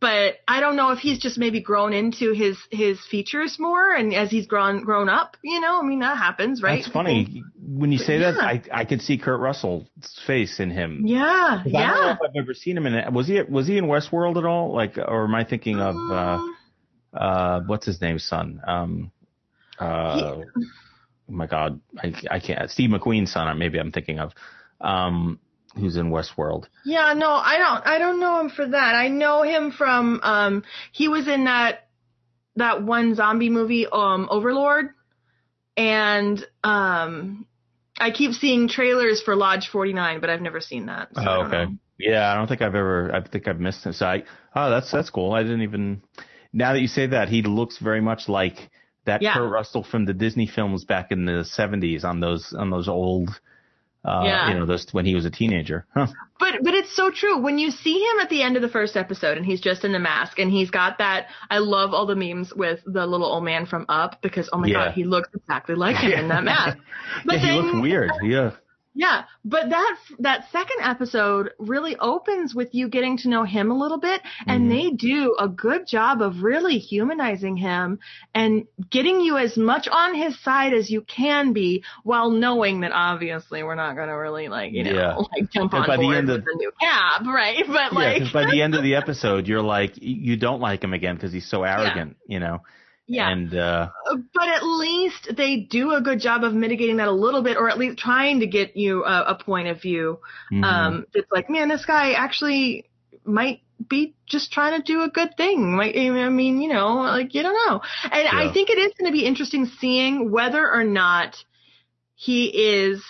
but I don't know if he's just maybe grown into his his features more and as he's grown grown up. You know, I mean that happens, right? That's funny. When you say that. I I could see Kurt Russell's face in him. Yeah, yeah. I don't know if I've ever seen him in it. Was he was he in Westworld at all? Like, or am I thinking of uh Um, uh what's his name's son? Um, uh, oh my God, I I can't. Steve McQueen's son. Maybe I'm thinking of. Um, who's in Westworld? Yeah, no, I don't I don't know him for that. I know him from um he was in that that one zombie movie, um, Overlord. And um I keep seeing trailers for Lodge forty nine, but I've never seen that. so Oh, okay. Yeah, I don't think I've ever. I think I've missed him. So I. Oh, that's that's cool. I didn't even. Now that you say that, he looks very much like that Yeah. Kurt Russell from the Disney films back in the '70s on those on those old. Uh, Yeah. You know, those when he was a teenager. Huh. But but it's so true. When you see him at the end of the first episode and he's just in the mask and he's got that I love all the memes with the little old man from Up because oh my Yeah. god, he looks exactly like him in that mask. But yeah, he then- looks weird. Yeah. Yeah, but that that second episode really opens with you getting to know him a little bit, and Mhm. they do a good job of really humanizing him and getting you as much on his side as you can be, while knowing that obviously we're not going to really like you know Yeah. like jump And on by the board end of- the new Cap, right? But Yeah, like by the end of the episode, you're like, you don't like him again because he's so arrogant, you know. Yeah. And uh, but at least they do a good job of mitigating that a little bit, or at least trying to get you a, a point of view. mhm. Um, it's like, man, this guy actually might be just trying to do a good thing. Like, I mean, you know, like you don't know. And Yeah. I think it is going to be interesting seeing whether or not he is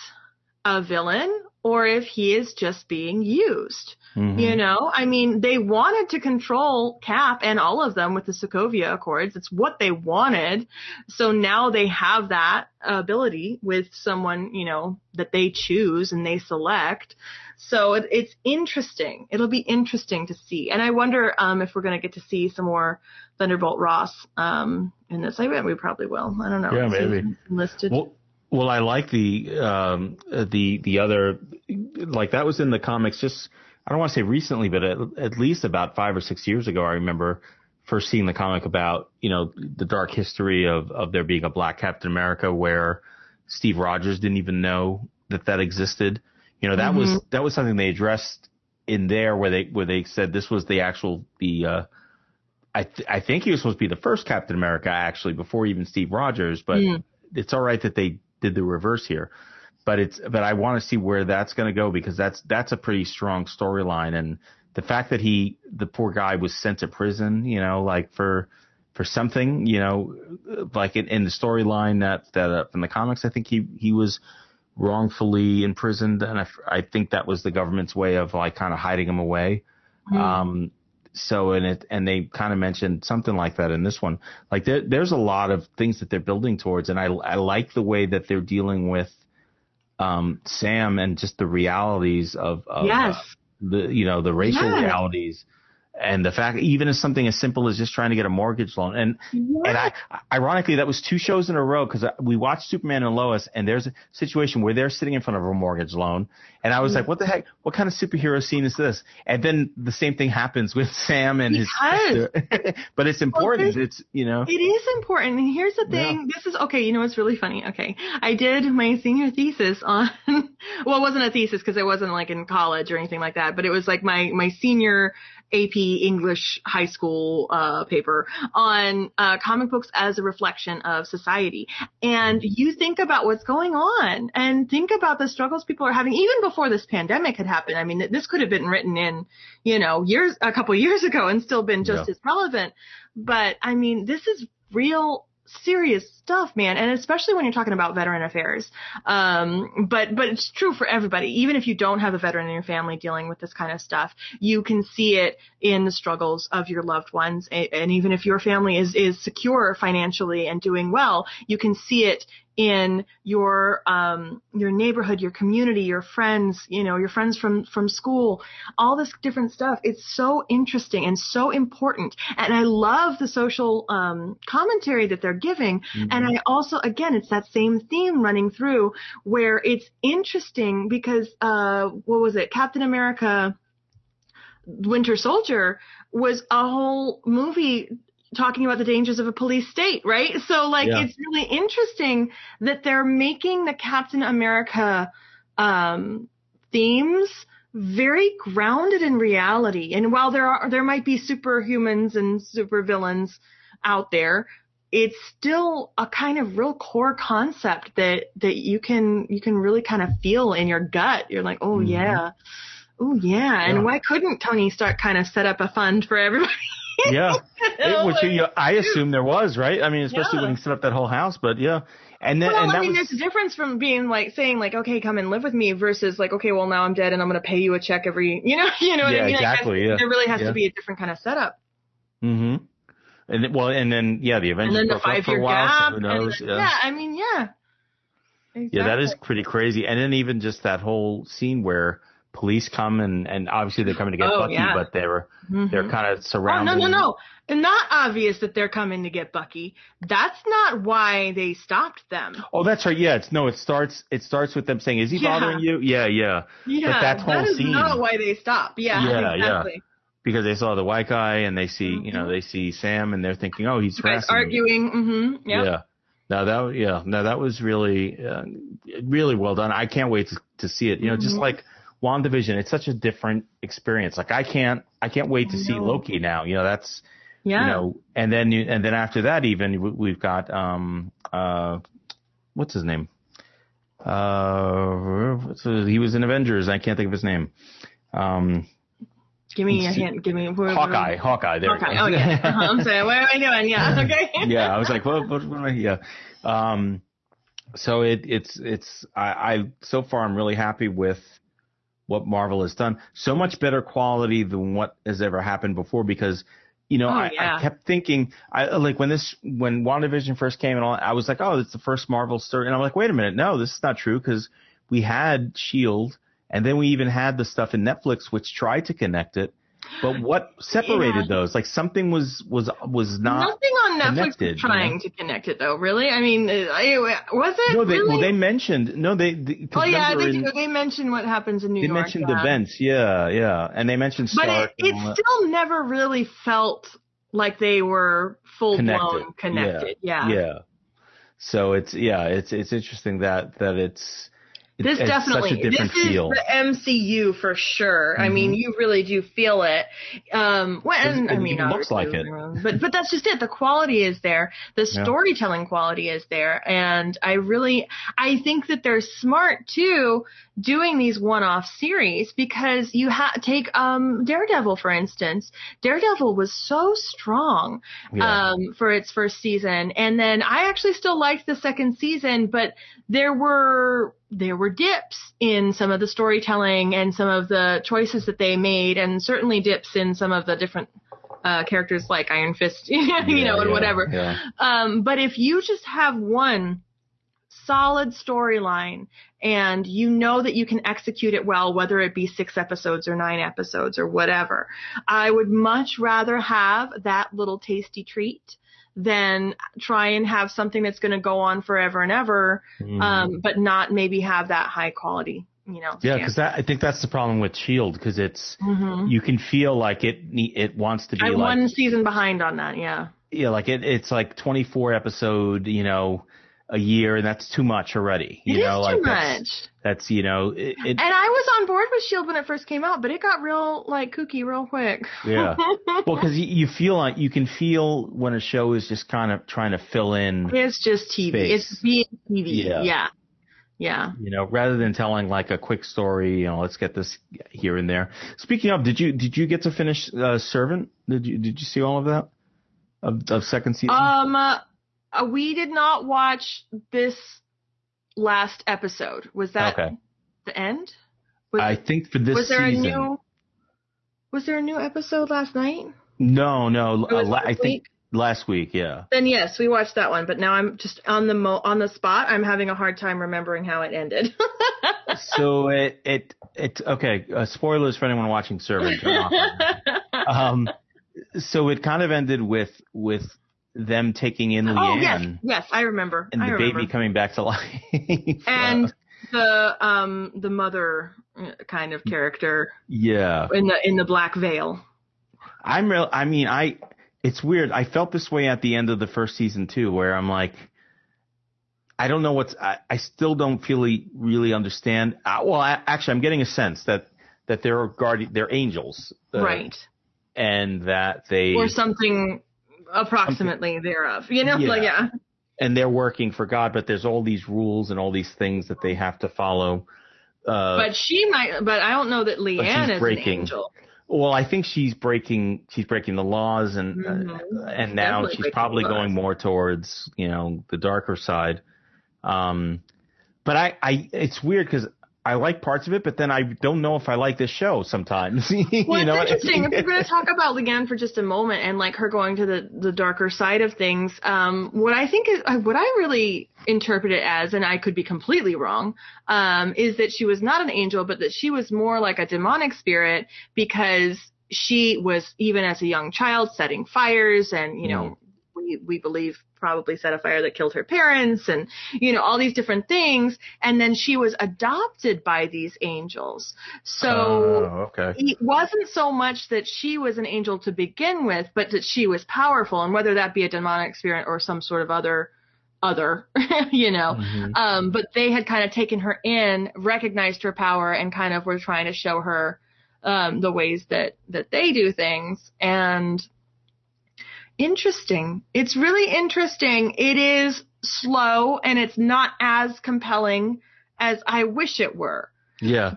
a villain or if he is just being used. Mhm. You know, I mean, they wanted to control Cap and all of them with the Sokovia Accords. It's what they wanted. So now they have that ability with someone, you know, that they choose and they select. So it, it's interesting. It'll be interesting to see. And I wonder um, if we're going to get to see some more Thunderbolt Ross um, in this. I bet we probably will. I don't know. Yeah, maybe. who's Listed. Well, well, I like the um, uh, the the other like that was in the comics. Just I don't want to say recently, but at, at least about five or six years ago, I remember first seeing the comic about you know the dark history of of there being a Black Captain America, where Steve Rogers didn't even know that that existed. You know, that mm-hmm. was that was something they addressed in there where they where they said this was the actual the uh I th- I think he was supposed to be the first Captain America actually before even Steve Rogers, but mm. it's all right that they did the reverse here. But it's but I want to see where that's going to go because that's that's a pretty strong storyline and the fact that he the poor guy was sent to prison, you know, like for for something, you know, like in, in the storyline that that uh, from the comics, I think he he was wrongfully imprisoned, and I, I think that was the government's way of like kind of hiding him away. Mm. Um, so and it and they kind of mentioned something like that in this one. Like there, there's a lot of things that they're building towards, and I I like the way that they're dealing with um, Sam and just the realities of, of yes. Uh, the you know the racial yes. realities and the fact even as something as simple as just trying to get a mortgage loan and and I ironically that was two shows in a row because we watched Superman and Lois and there's a situation where they're sitting in front of a mortgage loan and I was like mm. what the heck? What kind of superhero scene is this? And then the same thing happens with Sam and because. his but it's important well, it's you know. It is important and here's the thing yeah. this is okay you know it's really funny? Okay I did my senior thesis on well it wasn't a thesis because it wasn't like in college or anything like that but it was like my my senior AP English high school uh, paper on uh, comic books as a reflection of society. And you think about what's going on and think about the struggles people are having even before this pandemic had happened. I mean, this could have been written in, you know, years, a couple years ago and still been just yeah. as relevant. But I mean, this is real serious stuff, man. And especially when you're talking about veteran affairs. Um, but, but it's true for everybody. Even if you don't have a veteran in your family dealing with this kind of stuff, you can see it in the struggles of your loved ones. And even if your family is, is secure financially and doing well, you can see it in your um, your neighborhood, your community, your friends, you know, your friends from from school, all this different stuff. It's so interesting and so important, and I love the social um, commentary that they're giving. Mm-hmm. And I also, again, it's that same theme running through where it's interesting because uh, what was it, Captain America. Winter Soldier was a whole movie talking about the dangers of a police state, right? So like yeah. it's really interesting that they're making the Captain America um, themes very grounded in reality. And while there are there might be superhumans and supervillains out there, it's still a kind of real core concept that that you can you can really kind of feel in your gut. You're like, oh mm-hmm. yeah. Oh yeah. And why couldn't Tony Stark kind of set up a fund for everybody? yeah, it, which you, I assume there was, right? I mean, especially yeah. when he set up that whole house, but yeah. And then, well, and I mean, was, there's a difference from being like saying like, okay, come and live with me, versus like, okay, well now I'm dead and I'm gonna pay you a check every, you know, you know what yeah, I mean? Exactly. Like, yeah. There really has yeah. to be a different kind of setup. Mm-hmm. And well, and then yeah, the Avengers and then the five year gap. So who knows? yeah. yeah, I mean, yeah. Exactly. Yeah, that is pretty crazy. And then even just that whole scene where police come and and obviously they're coming to get oh, Bucky, yeah. but they're mm-hmm. they're kind of Oh surrounding. no no no! And not obvious that they're coming to get Bucky. That's not why they stopped them. Oh, that's right. Yeah, it's no. It starts. It starts with them saying, "Is he Yeah. bothering you?" Yeah, yeah. Yeah, But that whole is scene- not why they stop. Yeah, Yeah, yeah. Because they saw the white guy and they see, you know, they see Sam and they're thinking, "Oh, he's You guys arguing. Mm-hmm. Yep. Yeah. No, that yeah, no, that was really, uh, really well done. I can't wait to, to see it. You know, just Mhm. like WandaVision, it's such a different experience. Like I can't, I can't wait to see. Loki now. You know, that's Yeah. you know, and then you, and then after that, even we- we've got um uh, what's his name? Uh, his- he was in Avengers. I can't think of his name. Um, give me a hint. Give me. Hawkeye. Hawkeye. There. Hawkeye. we go. Oh yeah. Uh-huh. I'm sorry. What am I doing? Yeah. Okay. yeah, I was like, what, what, what am I? Yeah. Um, so it, it's, it's, I, I, so far I'm really happy with what Marvel has done. So much better quality than what has ever happened before because, you know, Oh, I, yeah. I kept thinking, I like when this, when WandaVision first came and all, I was like, oh, it's the first Marvel story. And I'm like, wait a minute. No, this is not true because we had Shield and then we even had the stuff in Netflix which tried to connect it. But what separated Yeah. those? Like something was, was, was not. Nothing on Netflix connected, was trying you know? to connect it though. Really? I mean, uh, I, was it No, they really? well they mentioned no they. they oh yeah, they, in- they mentioned what happens in New they York. They mentioned yeah. events, yeah, yeah, and they mentioned but Stark. it, it still never really felt like they were full blown Connected. connected. Yeah. yeah. So it's yeah, it's it's interesting that that it's This it's definitely such a different this feel. is the MCU for sure. I mean, you really do feel it. Um, well, and It- I mean, even looks like it. But but that's just it. The quality is there. The Yeah. storytelling quality is there, and I really I think that they're smart too doing these one-off series because you ha- take um Daredevil for instance. Daredevil was so strong Yeah. um, for its first season. And then I actually still liked the second season, but there were there were dips in some of the storytelling and some of the choices that they made, and certainly dips in some of the different uh, characters like Iron Fist, you know, Yeah, and yeah, whatever. Um, but if you just have one solid storyline and you know that you can execute it well, whether it be six episodes or nine episodes or whatever, I would much rather have that little tasty treat than try and have something that's going to go on forever and ever, Mhm. um, but not maybe have that high quality, you know. yeah, because I think that's the problem with Shield because it's hmm you can feel like it it wants to be I'm like one season behind on that, yeah. yeah like it it's like 24 episode you know a year and that's too much already you It is know too like that's, much. that's you know it, it And I was on board with Shield when it first came out, but it got real like kooky real quick. Yeah. well because you, you feel like you can feel when a show is just kind of trying to fill in It's just TV. Space. It's being TV. Yeah. Yeah. Yeah. you know rather than telling like a quick story you know let's get this here and there speaking of did you did you get to finish uh, servant did you did you see all of that of, of second season Um, uh, we did not watch this last episode. Was that okay the end? Was, i think for this was there season a new? Was there a new episode last night? no no uh, la- i think last week yeah Then yes, we watched that one. But now I'm just on the mo- on the spot. I'm having a hard time remembering how it ended. so it it it okay. Uh, spoilers for anyone watching Servant. um, so it kind of ended with with them taking in oh yes, Leanne yes, I remember. and I the remember. baby coming back to life. and the um the mother uh, kind of character yeah, in the in the black veil. I'm real. I mean, I. It's weird. I felt this way at the end of the first season too, where I'm like, I don't know what's. I, I still don't really really understand. Uh, well, I, actually, I'm getting a sense that that they're guardian, they're angels, uh, right. and that they Or something approximately thereof. You know, Yeah. like yeah. and they're working for God, but there's all these rules and all these things that they have to follow. Uh, But she might but I don't know that Leanne is breaking. an angel. well, I think she's breaking she's breaking the laws, and Mhm. uh, and now Definitely she's probably going more towards you know the darker side. Um, but I, I it's weird because I like parts of it, but then I don't know if I like this show sometimes. you Well, know it's I interesting. If we're going to talk about Leanne for just a moment and like her going to the, the darker side of things, um, what I think is, what I really interpret it as, and I could be completely wrong, um, is that she was not an angel, but that she was more like a demonic spirit because she was, even as a young child, setting fires and, you know, we, believe probably set a fire that killed her parents and, you know, all these different things. And then she was adopted by these angels. So, oh, okay. it wasn't so much that she was an angel to begin with, but that she was powerful, and whether that be a demonic spirit or some sort of other, other, you know. Mhm. Um, but they had kind of taken her in, recognized her power, and kind of were trying to show her um, the ways that that they do things. And interesting. It's really interesting. It is slow, and it's not as compelling as I wish it were Yeah.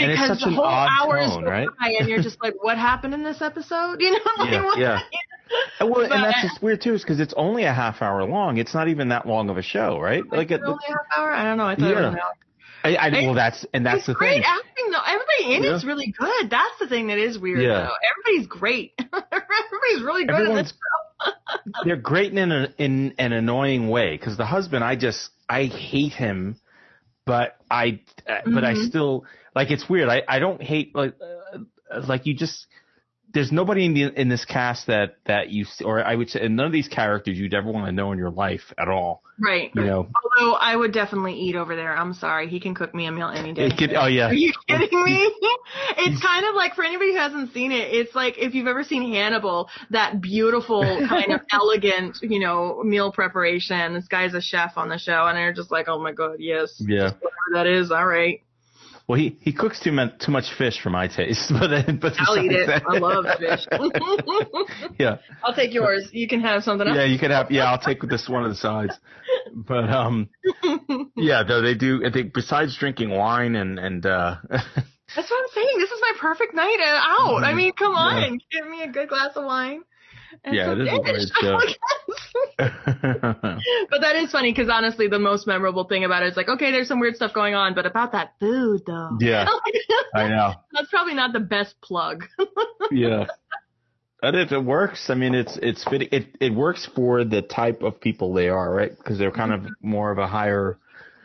And it's because such the an whole odd hours tone, right? by and you're just like, what happened in this episode? You know, like, Yeah, what? yeah. And, well, and that's just weird too, is because it's only a half hour long. It's not even that long of a show, right? Like, it, only a half hour? I don't know. I thought it was Yeah. an hour. I, I, well, that's and that's the great thing. acting though. Everybody in Yeah. it's really good. That's the thing that is weird Yeah. though. Everybody's great. Everybody's really good in Everyone's this. they're great in an in an annoying way because the husband I just I hate him, but I uh, but I Mhm. still like it's weird. I I don't hate like uh, like you just there's nobody in the in this cast that that you or I would say and none of these characters you'd ever want to know in your life at all. Right. You know. Although I would definitely eat over there. I'm sorry. He can cook me a meal any day. Could, oh yeah. Are you kidding me? it's kind of like for anybody who hasn't seen it, it's like if you've ever seen Hannibal, that beautiful kind of elegant, you know, meal preparation. This guy's a chef on the show, and they're just like, oh my god, yes, Yeah. whatever that is, all right. Well, he he cooks too much too much fish for my taste, but but I'll eat it. that- I love fish. yeah. I'll take yours. You can have something else. Yeah, you can have. Yeah, I'll take this one of the sides. But um, yeah, though they do. I think besides drinking wine and and uh, That's what I'm saying. This is my perfect night out. I mean, come Yeah. on, give me a good glass of wine. Yeah, it is a weird show. but that is funny because honestly, the most memorable thing about it is like, okay, there's some weird stuff going on, but about that food though. yeah, I know. That's probably not the best plug. Yeah. But if it works, I mean, it's it's fit, it it works for the type of people they are, right? Because they're kind of more of a higher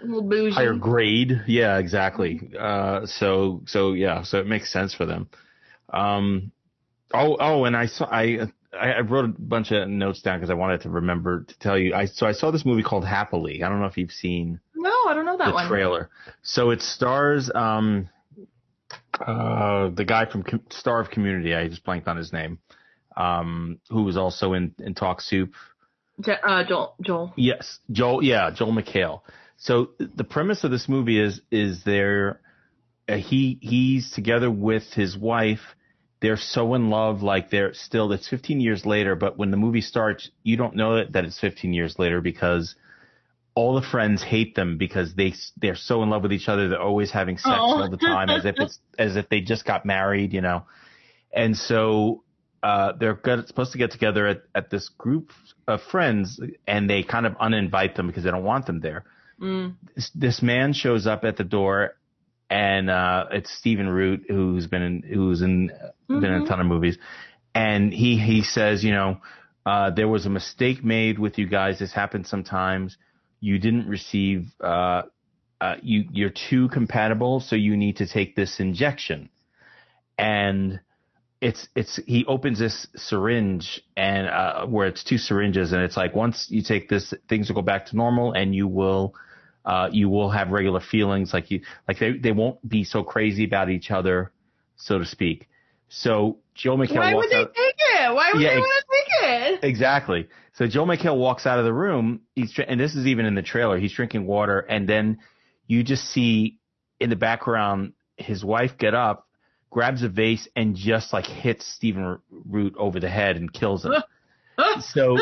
a higher grade. Yeah, exactly. Uh, so so yeah, so it makes sense for them. Um, oh oh, and I saw I I I wrote a bunch of notes down because I wanted to remember to tell you. I so I saw this movie called Happily. I don't know if you've seen No, I don't know that the one. trailer. So it stars um uh the guy from Com- Star of Community. I just blanked on his name. Um, who was also in in Talk Soup. Uh, Joel. Joel. Yes, Joel. Yeah, Joel McHale. So the premise of this movie is is there uh, he he's together with his wife. They're so in love, like they're still. It's 15 years later, but when the movie starts, you don't know that, that it's 15 years later because all the friends hate them because they they're so in love with each other. They're always having sex Oh. all the time, as if it's as if they just got married, you know. And so uh, they're good, supposed to get together at, at this group of friends, and they kind of uninvite them because they don't want them there. Mm. This, this man shows up at the door, and uh, it's Stephen Root, who's been in, who's in been in a Mhm. ton of movies, and he he says, you know, uh, there was a mistake made with you guys. This happens sometimes. You didn't receive. Uh, uh, you you're too compatible, so you need to take this injection, and it's it's he opens this syringe and uh where it's two syringes and it's like once you take this things will go back to normal and you will uh you will have regular feelings like you like they they won't be so crazy about each other so to speak so Joel McHale Why would they out take it? Why would Yeah, they want to take it? exactly so Joel McHale walks out of the room he's and this is even in the trailer he's drinking water and then you just see in the background his wife get up grabs a vase and just like hits Stephen Root over the head and kills him. so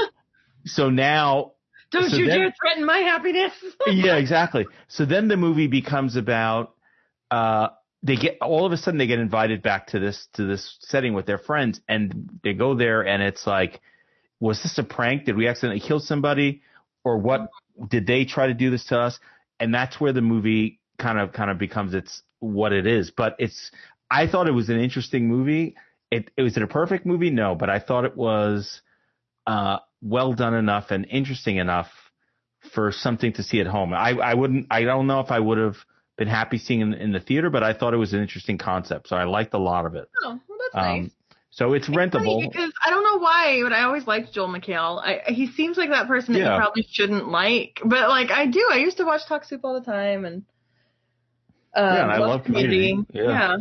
so now Don't so you then- dare threaten my happiness. yeah, exactly. So then the movie becomes about uh they get all of a sudden they get invited back to this to this setting with their friends and they go there and it's like was this a prank? Did we accidentally kill somebody or what did they try to do this to us? And that's where the movie kind of kind of becomes its what it is. But it's I thought it was an interesting movie. It, it was it a perfect movie? No, but I thought it was uh, well done enough and interesting enough for something to see at home. I, I wouldn't. I don't know if I would have been happy seeing it in, in the theater, but I thought it was an interesting concept, so I liked a lot of it. Oh, well, that's nice. Um, so it's Funny rentable. because I don't know why, but I always liked Joel McHale. I, he seems like that person that Yeah. you probably shouldn't like, but like I do. I used to watch Talk Soup all the time, and uh, Yeah, and I love Community. Yeah. yeah.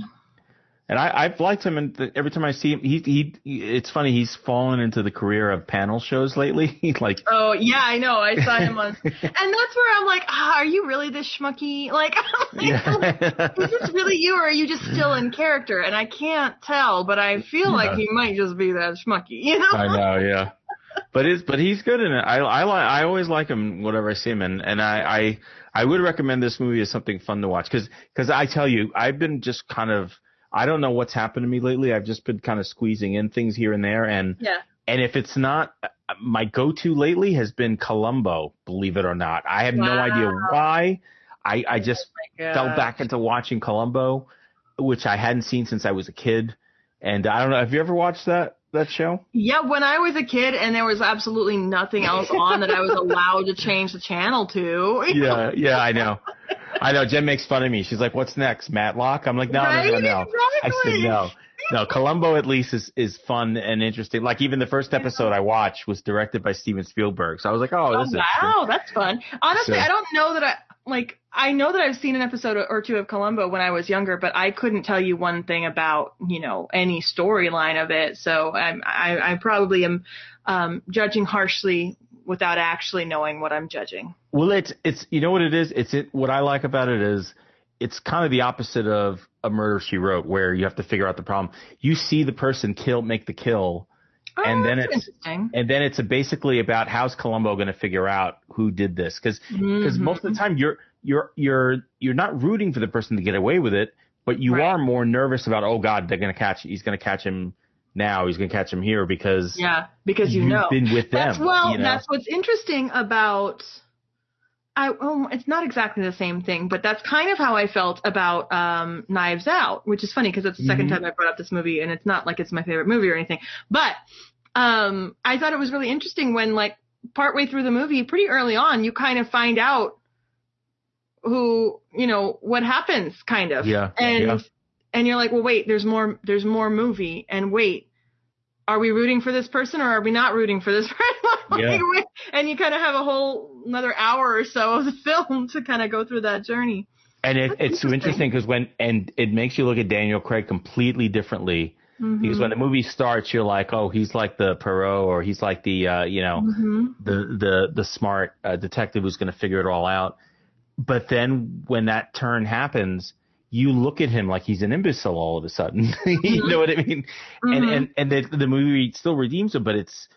And I, I've liked him, and every time I see him, he, he, he, it's funny. He's fallen into the career of panel shows lately. Like, Oh yeah, I know. I saw him on, and that's where I'm like, ah, are you really this schmucky? Like, yeah, is this really you, or are you just still in character? And I can't tell, but I feel like he might just be that schmucky, you know? I know, yeah. But it's but he's good in it. I I like I always like him whatever I see him in, and I I, I would recommend this movie as something fun to watch because, because I tell you I've been just kind of I don't know what's happened to me lately. I've just been kind of squeezing in things here and there, and Yeah. and if it's not uh, my go-to lately has been Columbo. Believe it or not, I have no idea why. I I oh just Yeah. fell back into watching Columbo, which I hadn't seen since I was a kid. And I don't know. Have you ever watched that that show? Yeah, when I was a kid and there was absolutely nothing else on that I was allowed to change the channel to. Yeah, yeah, I know. I know. Jen makes fun of me. She's like, "What's next, Matlock?" I'm like, "No, Right? no, no, no." I said no. no, Columbo at least is is fun and interesting. Like even the first episode I watched was directed by Steven Spielberg, so I was like, oh, Oh, this is oh, wow, that's fun. Honestly, So- I don't know that I like. I know that I've seen an episode or two of Columbo when I was younger, but I couldn't tell you one thing about you know any storyline of it. So I'm, I I probably am um, judging harshly without actually knowing what I'm judging. Well, it's it's you know what it is. It's it. What I like about it is it's kind of the opposite of a murder she wrote, where you have to figure out the problem. You see the person kill, make the kill, Oh, And then it's- and then it's a basically about how's Columbo going to figure out who did this? Because because Mhm. most of the time you're you're you're you're not rooting for the person to get away with it, but you Right. are more nervous about oh God, they're going to catch. He's going to catch him now. He's going to catch him here because yeah, because you you've know been with them. That's well, you know? that's what's interesting about. I well, it's not exactly the same thing, but that's kind of how I felt about um, Knives Out, which is funny because it's the 2nd Mhm. time I brought up this movie, and it's not like it's my favorite movie or anything. But um, I thought it was really interesting when, like, partway through the movie, pretty early on, you kind of find out who, you know, what happens, kind of. Yeah, And yeah. and you're like, well, wait, there's more, there's more movie, and wait, are we rooting for this person or are we not rooting for this person? Yeah. and you kind of have a whole another hour or so of the film to kind of go through that journey. And it, it's so interesting. interesting because when and it makes you look at Daniel Craig completely differently Mhm. because when the movie starts, you're like, oh, he's like the Poirot or he's like the uh, you know Mhm. the the the smart uh, detective who's going to figure it all out. But then when that turn happens, you look at him like he's an imbecile all of a sudden. you know what I mean? And Mhm. and and the the movie still redeems him, but it's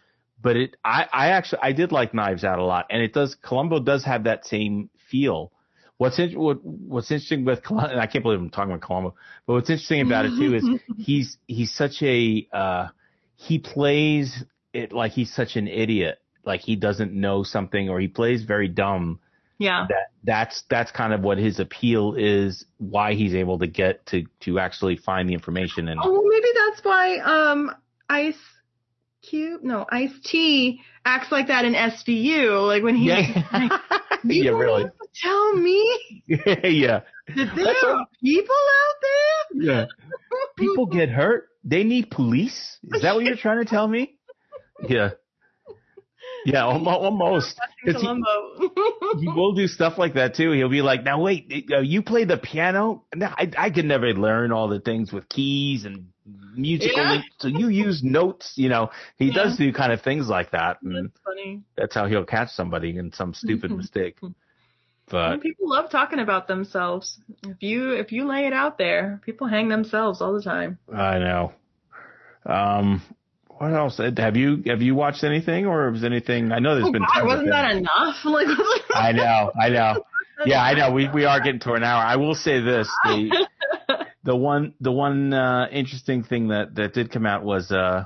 but it I I actually I did like Knives Out a lot, and it does Columbo does have that same feel. What's in, what, what's interesting with Columbo, and I can't believe I'm talking about Columbo, but what's interesting about it too is he's he's such a uh, he plays it like he's such an idiot, like he doesn't know something, or he plays very dumb. Yeah. That that's that's kind of what his appeal is, why he's able to get to to actually find the information and Oh, well, maybe that's why um Ice Cube, no Ice T acts like that in SVU, like when he. yeah, You yeah, really, Tell me yeah, that there That's are people out there. yeah. People get hurt. They need police. Is that what you're trying to tell me? Yeah. Yeah, almost. almost. 'Cause he- he will do stuff like that too. He'll be like, "Now wait, uh, you play the piano? No, I, I could never learn all the things with keys and musical. Yeah. So you use notes, you know. He Yeah. does do kind of things like that, and That's funny. that's how he'll catch somebody in some stupid mistake. And But people love talking about themselves. If you if you lay it out there, people hang themselves all the time. I know. Um, what else? Uh, Have you have you watched anything, or was anything? I know there's Oh been. God, wasn't that things. enough? Like, I know, I know. Yeah, I know. We we are getting to an hour. I will say this: the the one the one uh, interesting thing that that did come out was uh,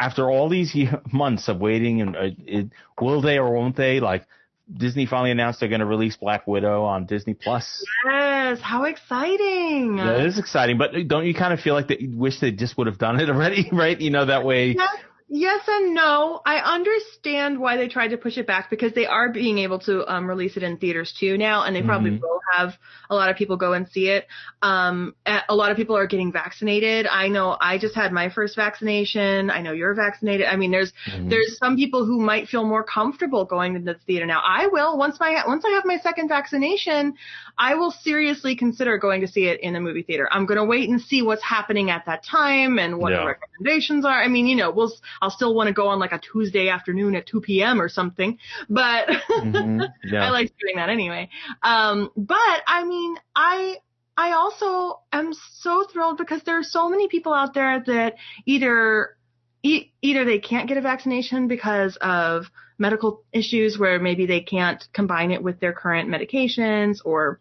after all these months of waiting, and uh, it, will they or won't they? Like Disney finally announced they're going to release Black Widow on Disney Plus. yes, how exciting! That is exciting, but don't you kind of feel like they wish they just would have done it already, right? You know that way. Yes, and no. I understand why they tried to push it back because they are being able to um, release it in theaters too now, and they probably Mhm. will have a lot of people go and see it. Um, a lot of people are getting vaccinated. I know I just had my first vaccination. I know you're vaccinated. I mean, there's Mhm. there's some people who might feel more comfortable going to the theater now. I will once my once I have my second vaccination, I will seriously consider going to see it in a movie theater. I'm going to wait and see what's happening at that time and what Yeah. the recommendations are. I mean, you know, we'll I'll still want to go on like a Tuesday afternoon at 2 p.m. or something, but Mhm. Yeah. I like doing that anyway. Um, but I mean, I I also am so thrilled because there are so many people out there that either e- either they can't get a vaccination because of medical issues where maybe they can't combine it with their current medications or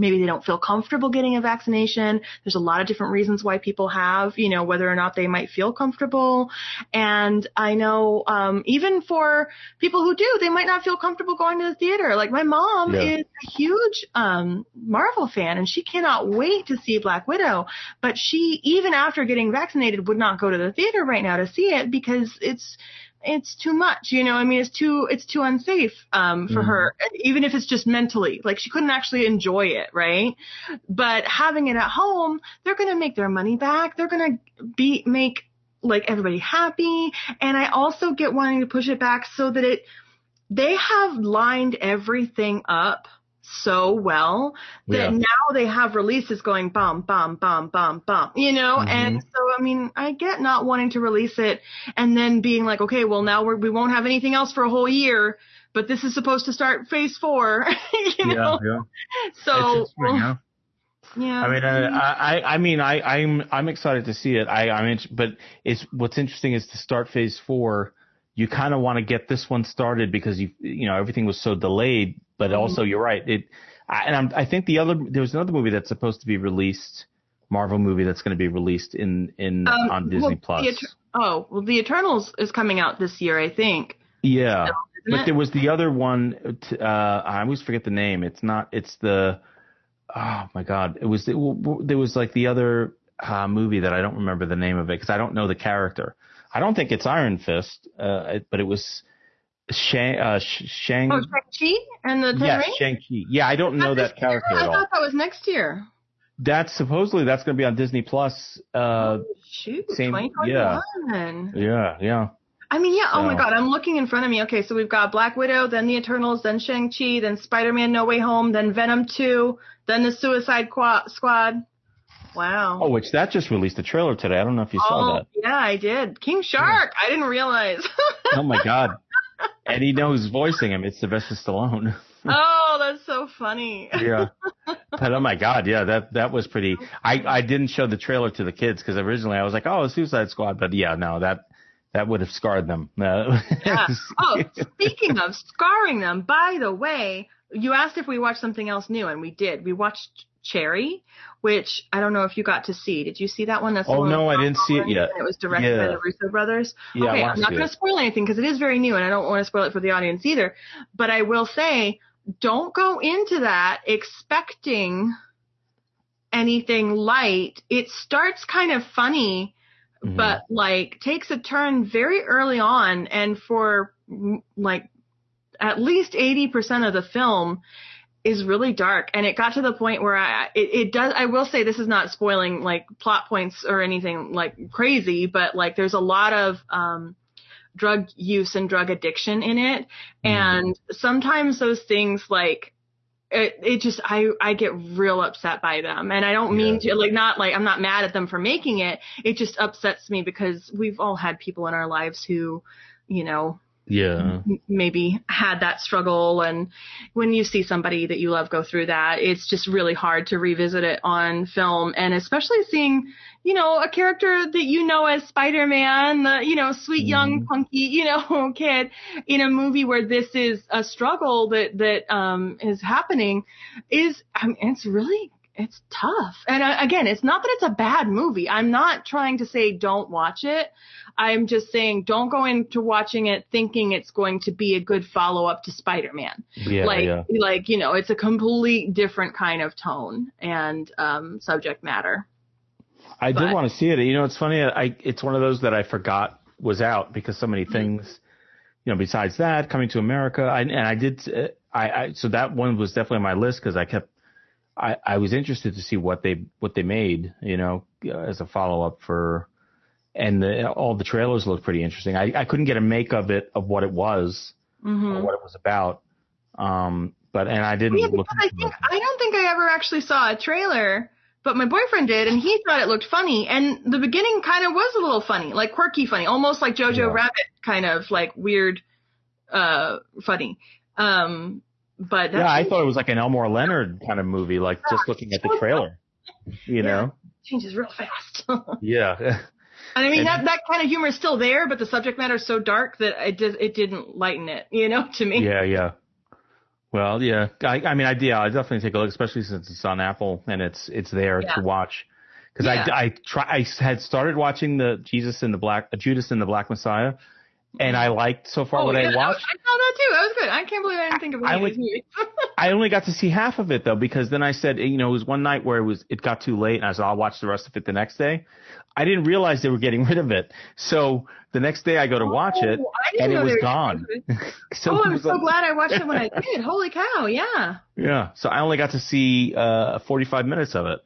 maybe they don't feel comfortable getting a vaccination. There's a lot of different reasons why people have, you know, whether or not they might feel comfortable. And I know, um, even for people who do, they might not feel comfortable going to the theater. Like my mom Yeah. is a huge, um, Marvel fan and she cannot wait to see Black Widow. But she, even after getting vaccinated, would not go to the theater right now to see it because it's, it's too much. You know, I mean, it's too it's too unsafe um, for Mhm. her, even if it's just mentally. Like she couldn't actually enjoy it, right? But having it at home, they're gonna make their money back. They're gonna be make like everybody happy. And I also get wanting to push it back so that it they have lined everything up so well that Yeah. now they have releases going bum bum bum bum bum you know Mhm. and so i mean i get not wanting to release it and then being like okay well now we're, we won't have anything else for a whole year but this is supposed to start phase four you know yeah. so It's interesting, yeah I mean, uh, I, I, I mean, I, I'm, I'm excited to see it. I, I'm, int- but it's what's interesting is to start phase four. You kind of want to get this one started because you, you know, everything was so delayed. But Mm-hmm. also, you're right. It, I, and I'm, I think the other there was another movie that's supposed to be released, Marvel movie that's going to be released in, in Um, on Disney well, Plus. the oh well the eternals is coming out this year i think yeah, isn't but it? there was the other one. Uh, I always forget the name. It's not. It's the. Oh my God! It was. It, there was like the other uh, movie that I don't remember the name of it because I don't know the character. I don't think it's Iron Fist, uh, it- but it was Shang uh, Shang. Oh, Shang Chi and the Ten yes, Rings? Shang Chi. Yeah, I don't know that character I at all. thought that was next year. That's supposedly that's going to be on Disney Plus. Uh, Shoot, same- 2021. yeah, yeah. I mean, yeah. Oh my God, I'm looking in front of me. Okay, so we've got Black Widow, then the Eternals, then Shang Chi, then Spider-Man: No Way Home, then Venom 2, then the Suicide Qua- Squad. Wow. Oh, which that just released a trailer today. I don't know if you saw Oh, that. yeah, I did. King Shark. I didn't realize. Oh my God. And he knows voicing him. It's Sylvester Stallone. oh, that's so funny. yeah. But oh my god, yeah, that that was pretty. I I didn't show the trailer to the kids because originally I was like, oh, Suicide Squad, but yeah, no, that that would have scarred them. Yeah. Oh, speaking of scarring them, by the way, you asked if we watched something else new, and we did. We watched Cherry, which I don't know if you got to see. Did you see that one? That's Oh, no, I didn't see it yet. It was directed by the Russo brothers. yeah, okay, I'm not going to spoil anything because it is very new, and I don't want to spoil it for the audience either. But I will say, don't go into that expecting anything light. It starts kind of funny Mhm. but like takes a turn very early on and for like at least 80% of the film is really dark. And it got to the point where I it, it does I will say this is not spoiling like plot points or anything like crazy but like there's a lot of um drug use and drug addiction in it. And sometimes those things like it, it just I I get real upset by them. And I don't mean to like not like I'm not mad at them for making it. It just upsets me because we've all had people in our lives who you know yeah, maybe had that struggle. And when you see somebody that you love go through that it's just really hard to revisit it on film. And especially seeing you know a character that you know as Spider-Man the you know sweet young punky you know kid in a movie where this is a struggle that that um is happening is I mean, it's really it's tough and uh, again it's not that it's a bad movie i'm not trying to say don't watch it i'm just saying don't go into watching it thinking it's going to be a good follow-up to spider-man yeah, like yeah. like you know it's a complete different kind of tone and um subject matter I but- did want to see it. You know, it's funny. I it's one of those that I forgot was out because so many things. You know, besides that, coming to America, I, and I did. Uh, I, I so that one was definitely on my list because I kept. I, I was interested to see what they what they made. You know, as a follow up for, and the, all the trailers looked pretty interesting. I, I couldn't get a make of it of what it was hmm or what it was about. Um, but and I didn't yeah, look. I think. I don't think I ever actually saw a trailer, but my boyfriend did, and he thought it looked funny. And the beginning kind of was a little funny, like quirky funny, almost like Jojo Yeah. Rabbit, kind of like weird, uh, funny. Um, but yeah, I thought it was like an Elmore Leonard kind of movie, like just looking at the trailer. You Yeah. know. changes real fast. yeah. and. I mean And- that that kind of humor is still there, but the subject matter is so dark that it did it didn't lighten it, you know, to me. yeah, yeah. Well, yeah. I, I mean, I, yeah, I definitely take a look, especially since it's on Apple and it's it's there Yeah. to watch. Because Yeah. I I try I had started watching the Jesus in the Black Judas in the Black Messiah, and I liked so far Oh, what yeah, I watched. I saw that too. That was good. I can't believe I didn't think of I any would- I only got to see half of it though because then I said, you know, it was one night where it was it got too late and I said I'll watch the rest of it the next day. I didn't realize they were getting rid of it. So the next day I go to watch it Oh, I didn't and it was gone. getting rid of it. so oh, I'm was so like- glad I watched it when I did. Holy cow! Yeah. Yeah. So I only got to see uh 45 minutes of it.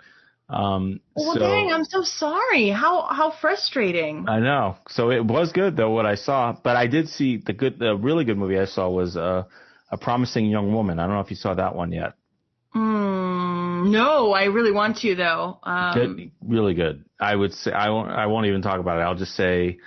Um Well, so dang, I'm so sorry. How how frustrating. I know. So it was good though what I saw, but I did see the good the really good movie I saw was uh a promising young woman. I don't know if you saw that one yet. Mm, no, I really want to though. Um, Good, really good. I would say I won't. I won't even talk about it. I'll just say,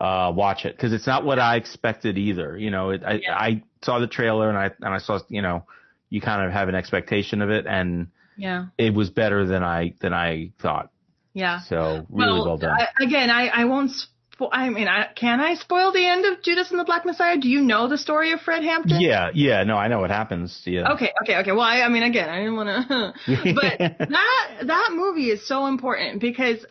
uh, watch it because it's not what I expected either. You know, it, I Yeah. I saw the trailer and I and I saw you know, you kind of have an expectation of it and Yeah, it was better than I than I thought. yeah. So really well, done. I, again, I I won't. Spo- I mean, I, can I spoil the end of Judas and the Black Messiah? Do you know the story of Fred Hampton? yeah, yeah. No, I know what happens. Yeah. Okay, okay, okay. Well, I, I mean, again, I didn't want to, but that that movie is so important because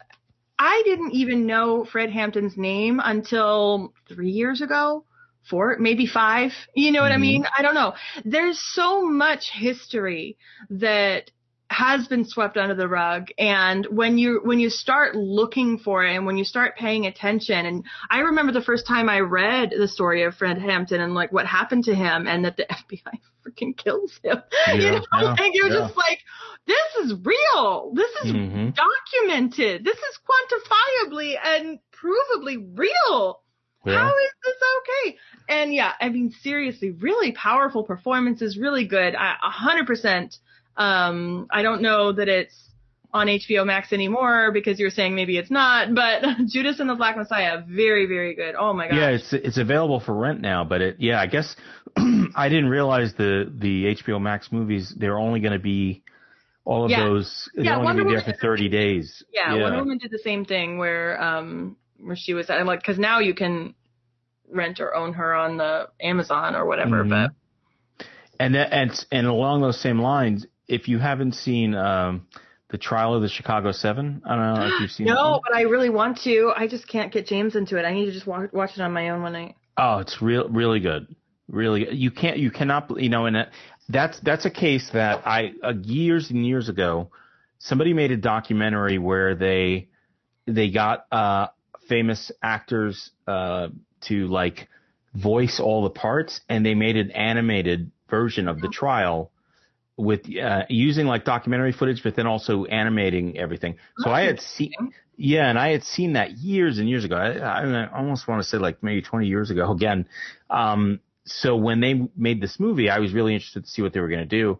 I didn't even know Fred Hampton's name until three years ago, four, maybe five. You know what I Mhm. mean? I don't know. There's so much history that has been swept under the rug and when you when you start looking for it and when you start paying attention and I remember the first time I read the story of Fred Hampton and like what happened to him and that the FBI freaking kills him. you know, yeah, and you're yeah. just like, this is real. This is hmm documented. This is quantifiably and provably real. How is this okay? And yeah, I mean, seriously, really powerful performances, really good. I- A hundred percent. Um, I don't know that it's on HBO Max anymore because you're saying maybe it's not, but Judas and the Black Messiah, very, very good. Oh my god. Yeah, it's it's available for rent now, but it yeah, I guess I didn't realize the the HBO Max movies they're only going to be all of Yeah. those they're Yeah, only going to be there for 30 days. Yeah, Wonder Woman did the same thing where um where she was I'm like because now you can rent or own her on the Amazon or whatever, Mhm. but And that, and and along those same lines, if you haven't seen um the Trial of the Chicago 7, I don't know if you've seen no, but I really want to. I just can't get James into it. I need to just watch, watch it on my own one night. Oh, it's real, really good. Really, you can't, you cannot, you know, and that's that's a case that I uh, years and years ago, somebody made a documentary where they they got uh famous actors uh to like voice all the parts, and they made an animated version of the trial with uh, using like documentary footage, but then also animating everything. So I had seen, yeah, and I had seen that years and years ago. I, I almost want to say like maybe 20 years ago again. Um, so when they made this movie, I was really interested to see what they were going to do.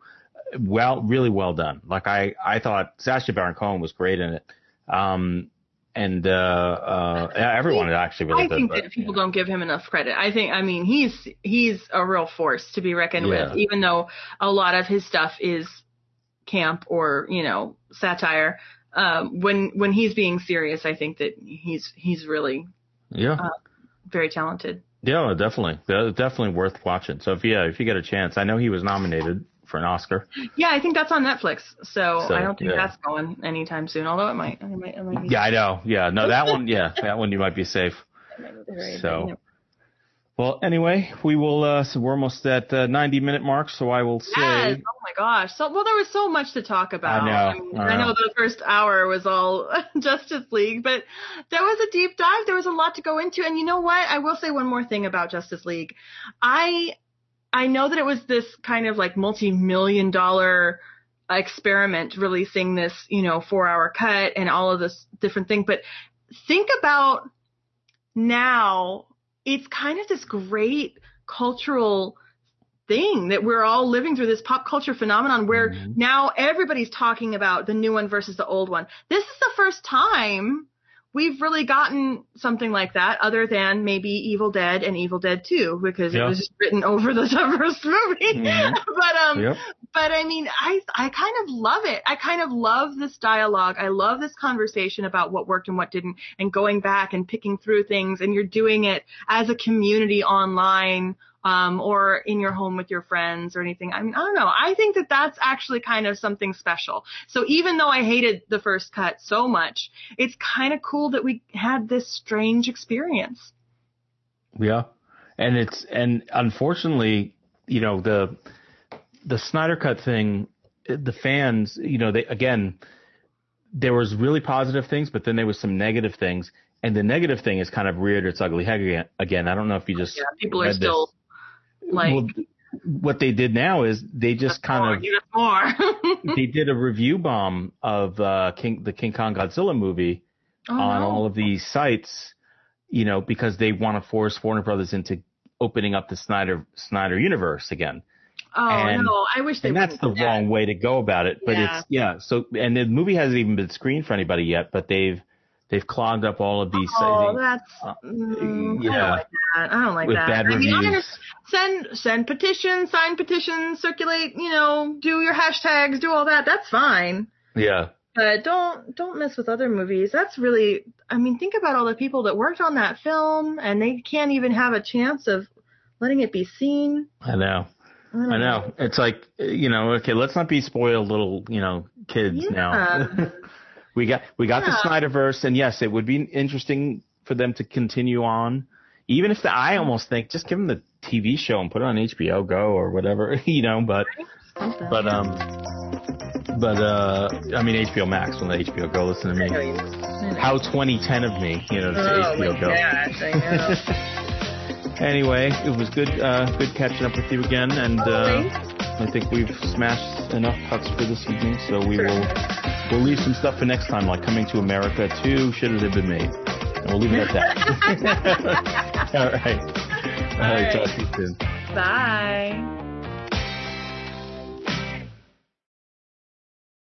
Well, really well done. Like I, I thought Sacha Baron Cohen was great in it. Um, and, uh, uh, everyone is actually really I think but, that people yeah. don't give him enough credit. I think, I mean, he's he's a real force to be reckoned Yeah. with, even though a lot of his stuff is camp or you know satire. Um, when when he's being serious, I think that he's he's really Yeah. very talented. Yeah, definitely. Definitely worth watching. So if yeah, if you get a chance, I know he was nominated for an Oscar. Yeah, I think that's on Netflix, so, So, I don't think yeah. that's going anytime soon. Although it might, it might, it might. Yeah, I know. Yeah, no, that one. Yeah, that one you might be safe. So- Well, anyway, we will. Uh, so we're almost at the 90 minute mark, so I will say. Yes. Oh my gosh. So well, there was so much to talk about. I know, mean, I I know know. the first hour was all Justice League, but there was a deep dive. There was a lot to go into, and you know what? I will say one more thing about Justice League. I I know that it was this kind of like multi-million dollar experiment releasing this, you know, four hour cut and all of this different thing, but think about now it's kind of this great cultural thing that we're all living through this pop culture phenomenon where Mhm. now everybody's talking about the new one versus the old one. This is the first time we've really gotten something like that other than maybe Evil Dead and Evil Dead 2 because Yeah. it was just written over the first movie. Mhm. but um Yep. but I mean, I I kind of love it. I kind of love this dialogue. I love this conversation about what worked and what didn't, and going back and picking through things. And you're doing it as a community online, um, or in your home with your friends or anything. I mean, I don't know. I think that that's actually kind of something special. So even though I hated the first cut so much, it's kind of cool that we had this strange experience. Yeah, and it's and unfortunately, you know the the Snyder Cut thing, the fans, you know, they again, there was really positive things, but then there was some negative things, and the negative thing is kind of reared its ugly head again. Again, I don't know if you just yeah, people are still this. Like. Well, what they did now is they just kind more, of more. they did a review bomb of uh, King the King Kong Godzilla movie oh, on no. all of these sites, you know, because they want to force Warner Brothers into opening up the Snyder Snyder universe again. Oh And- no, I wish they. and that's the that. wrong way to go about it. But Yeah. it's yeah. So and the movie hasn't even been screened for anybody yet, but they've they've clogged up all of these. Oh, that's uh, mm, I yeah. don't like that. I don't like With that. bad I mean, reviews. send send petitions, sign petitions, circulate. You know, do your hashtags, do all that. That's fine. yeah. But don't don't mess with other movies. That's really. I mean, think about all the people that worked on that film, and they can't even have a chance of letting it be seen. I know. I, I know. It's like you know. Okay, let's not be spoiled little you know kids now. Yeah. we got we got the Yeah. Snyderverse, and yes, it would be interesting for them to continue on. Even if the, I almost think just give them the TV show and put it on HBO Go or whatever, you know. But but um, but uh, I mean HBO Max, when the HBO Go. Listen to me. you- I know. How 2010 of me, you know, to Oh HBO my Go. gosh, I know. Anyway, it was good uh, good catching up with you again, and uh, I think we've smashed enough cuts for this evening, so we will we'll leave some stuff for next time, like Coming to America 2, Should It Have Been Made. And we'll leave it at that. All right. All right, right. talk to you soon. Bye.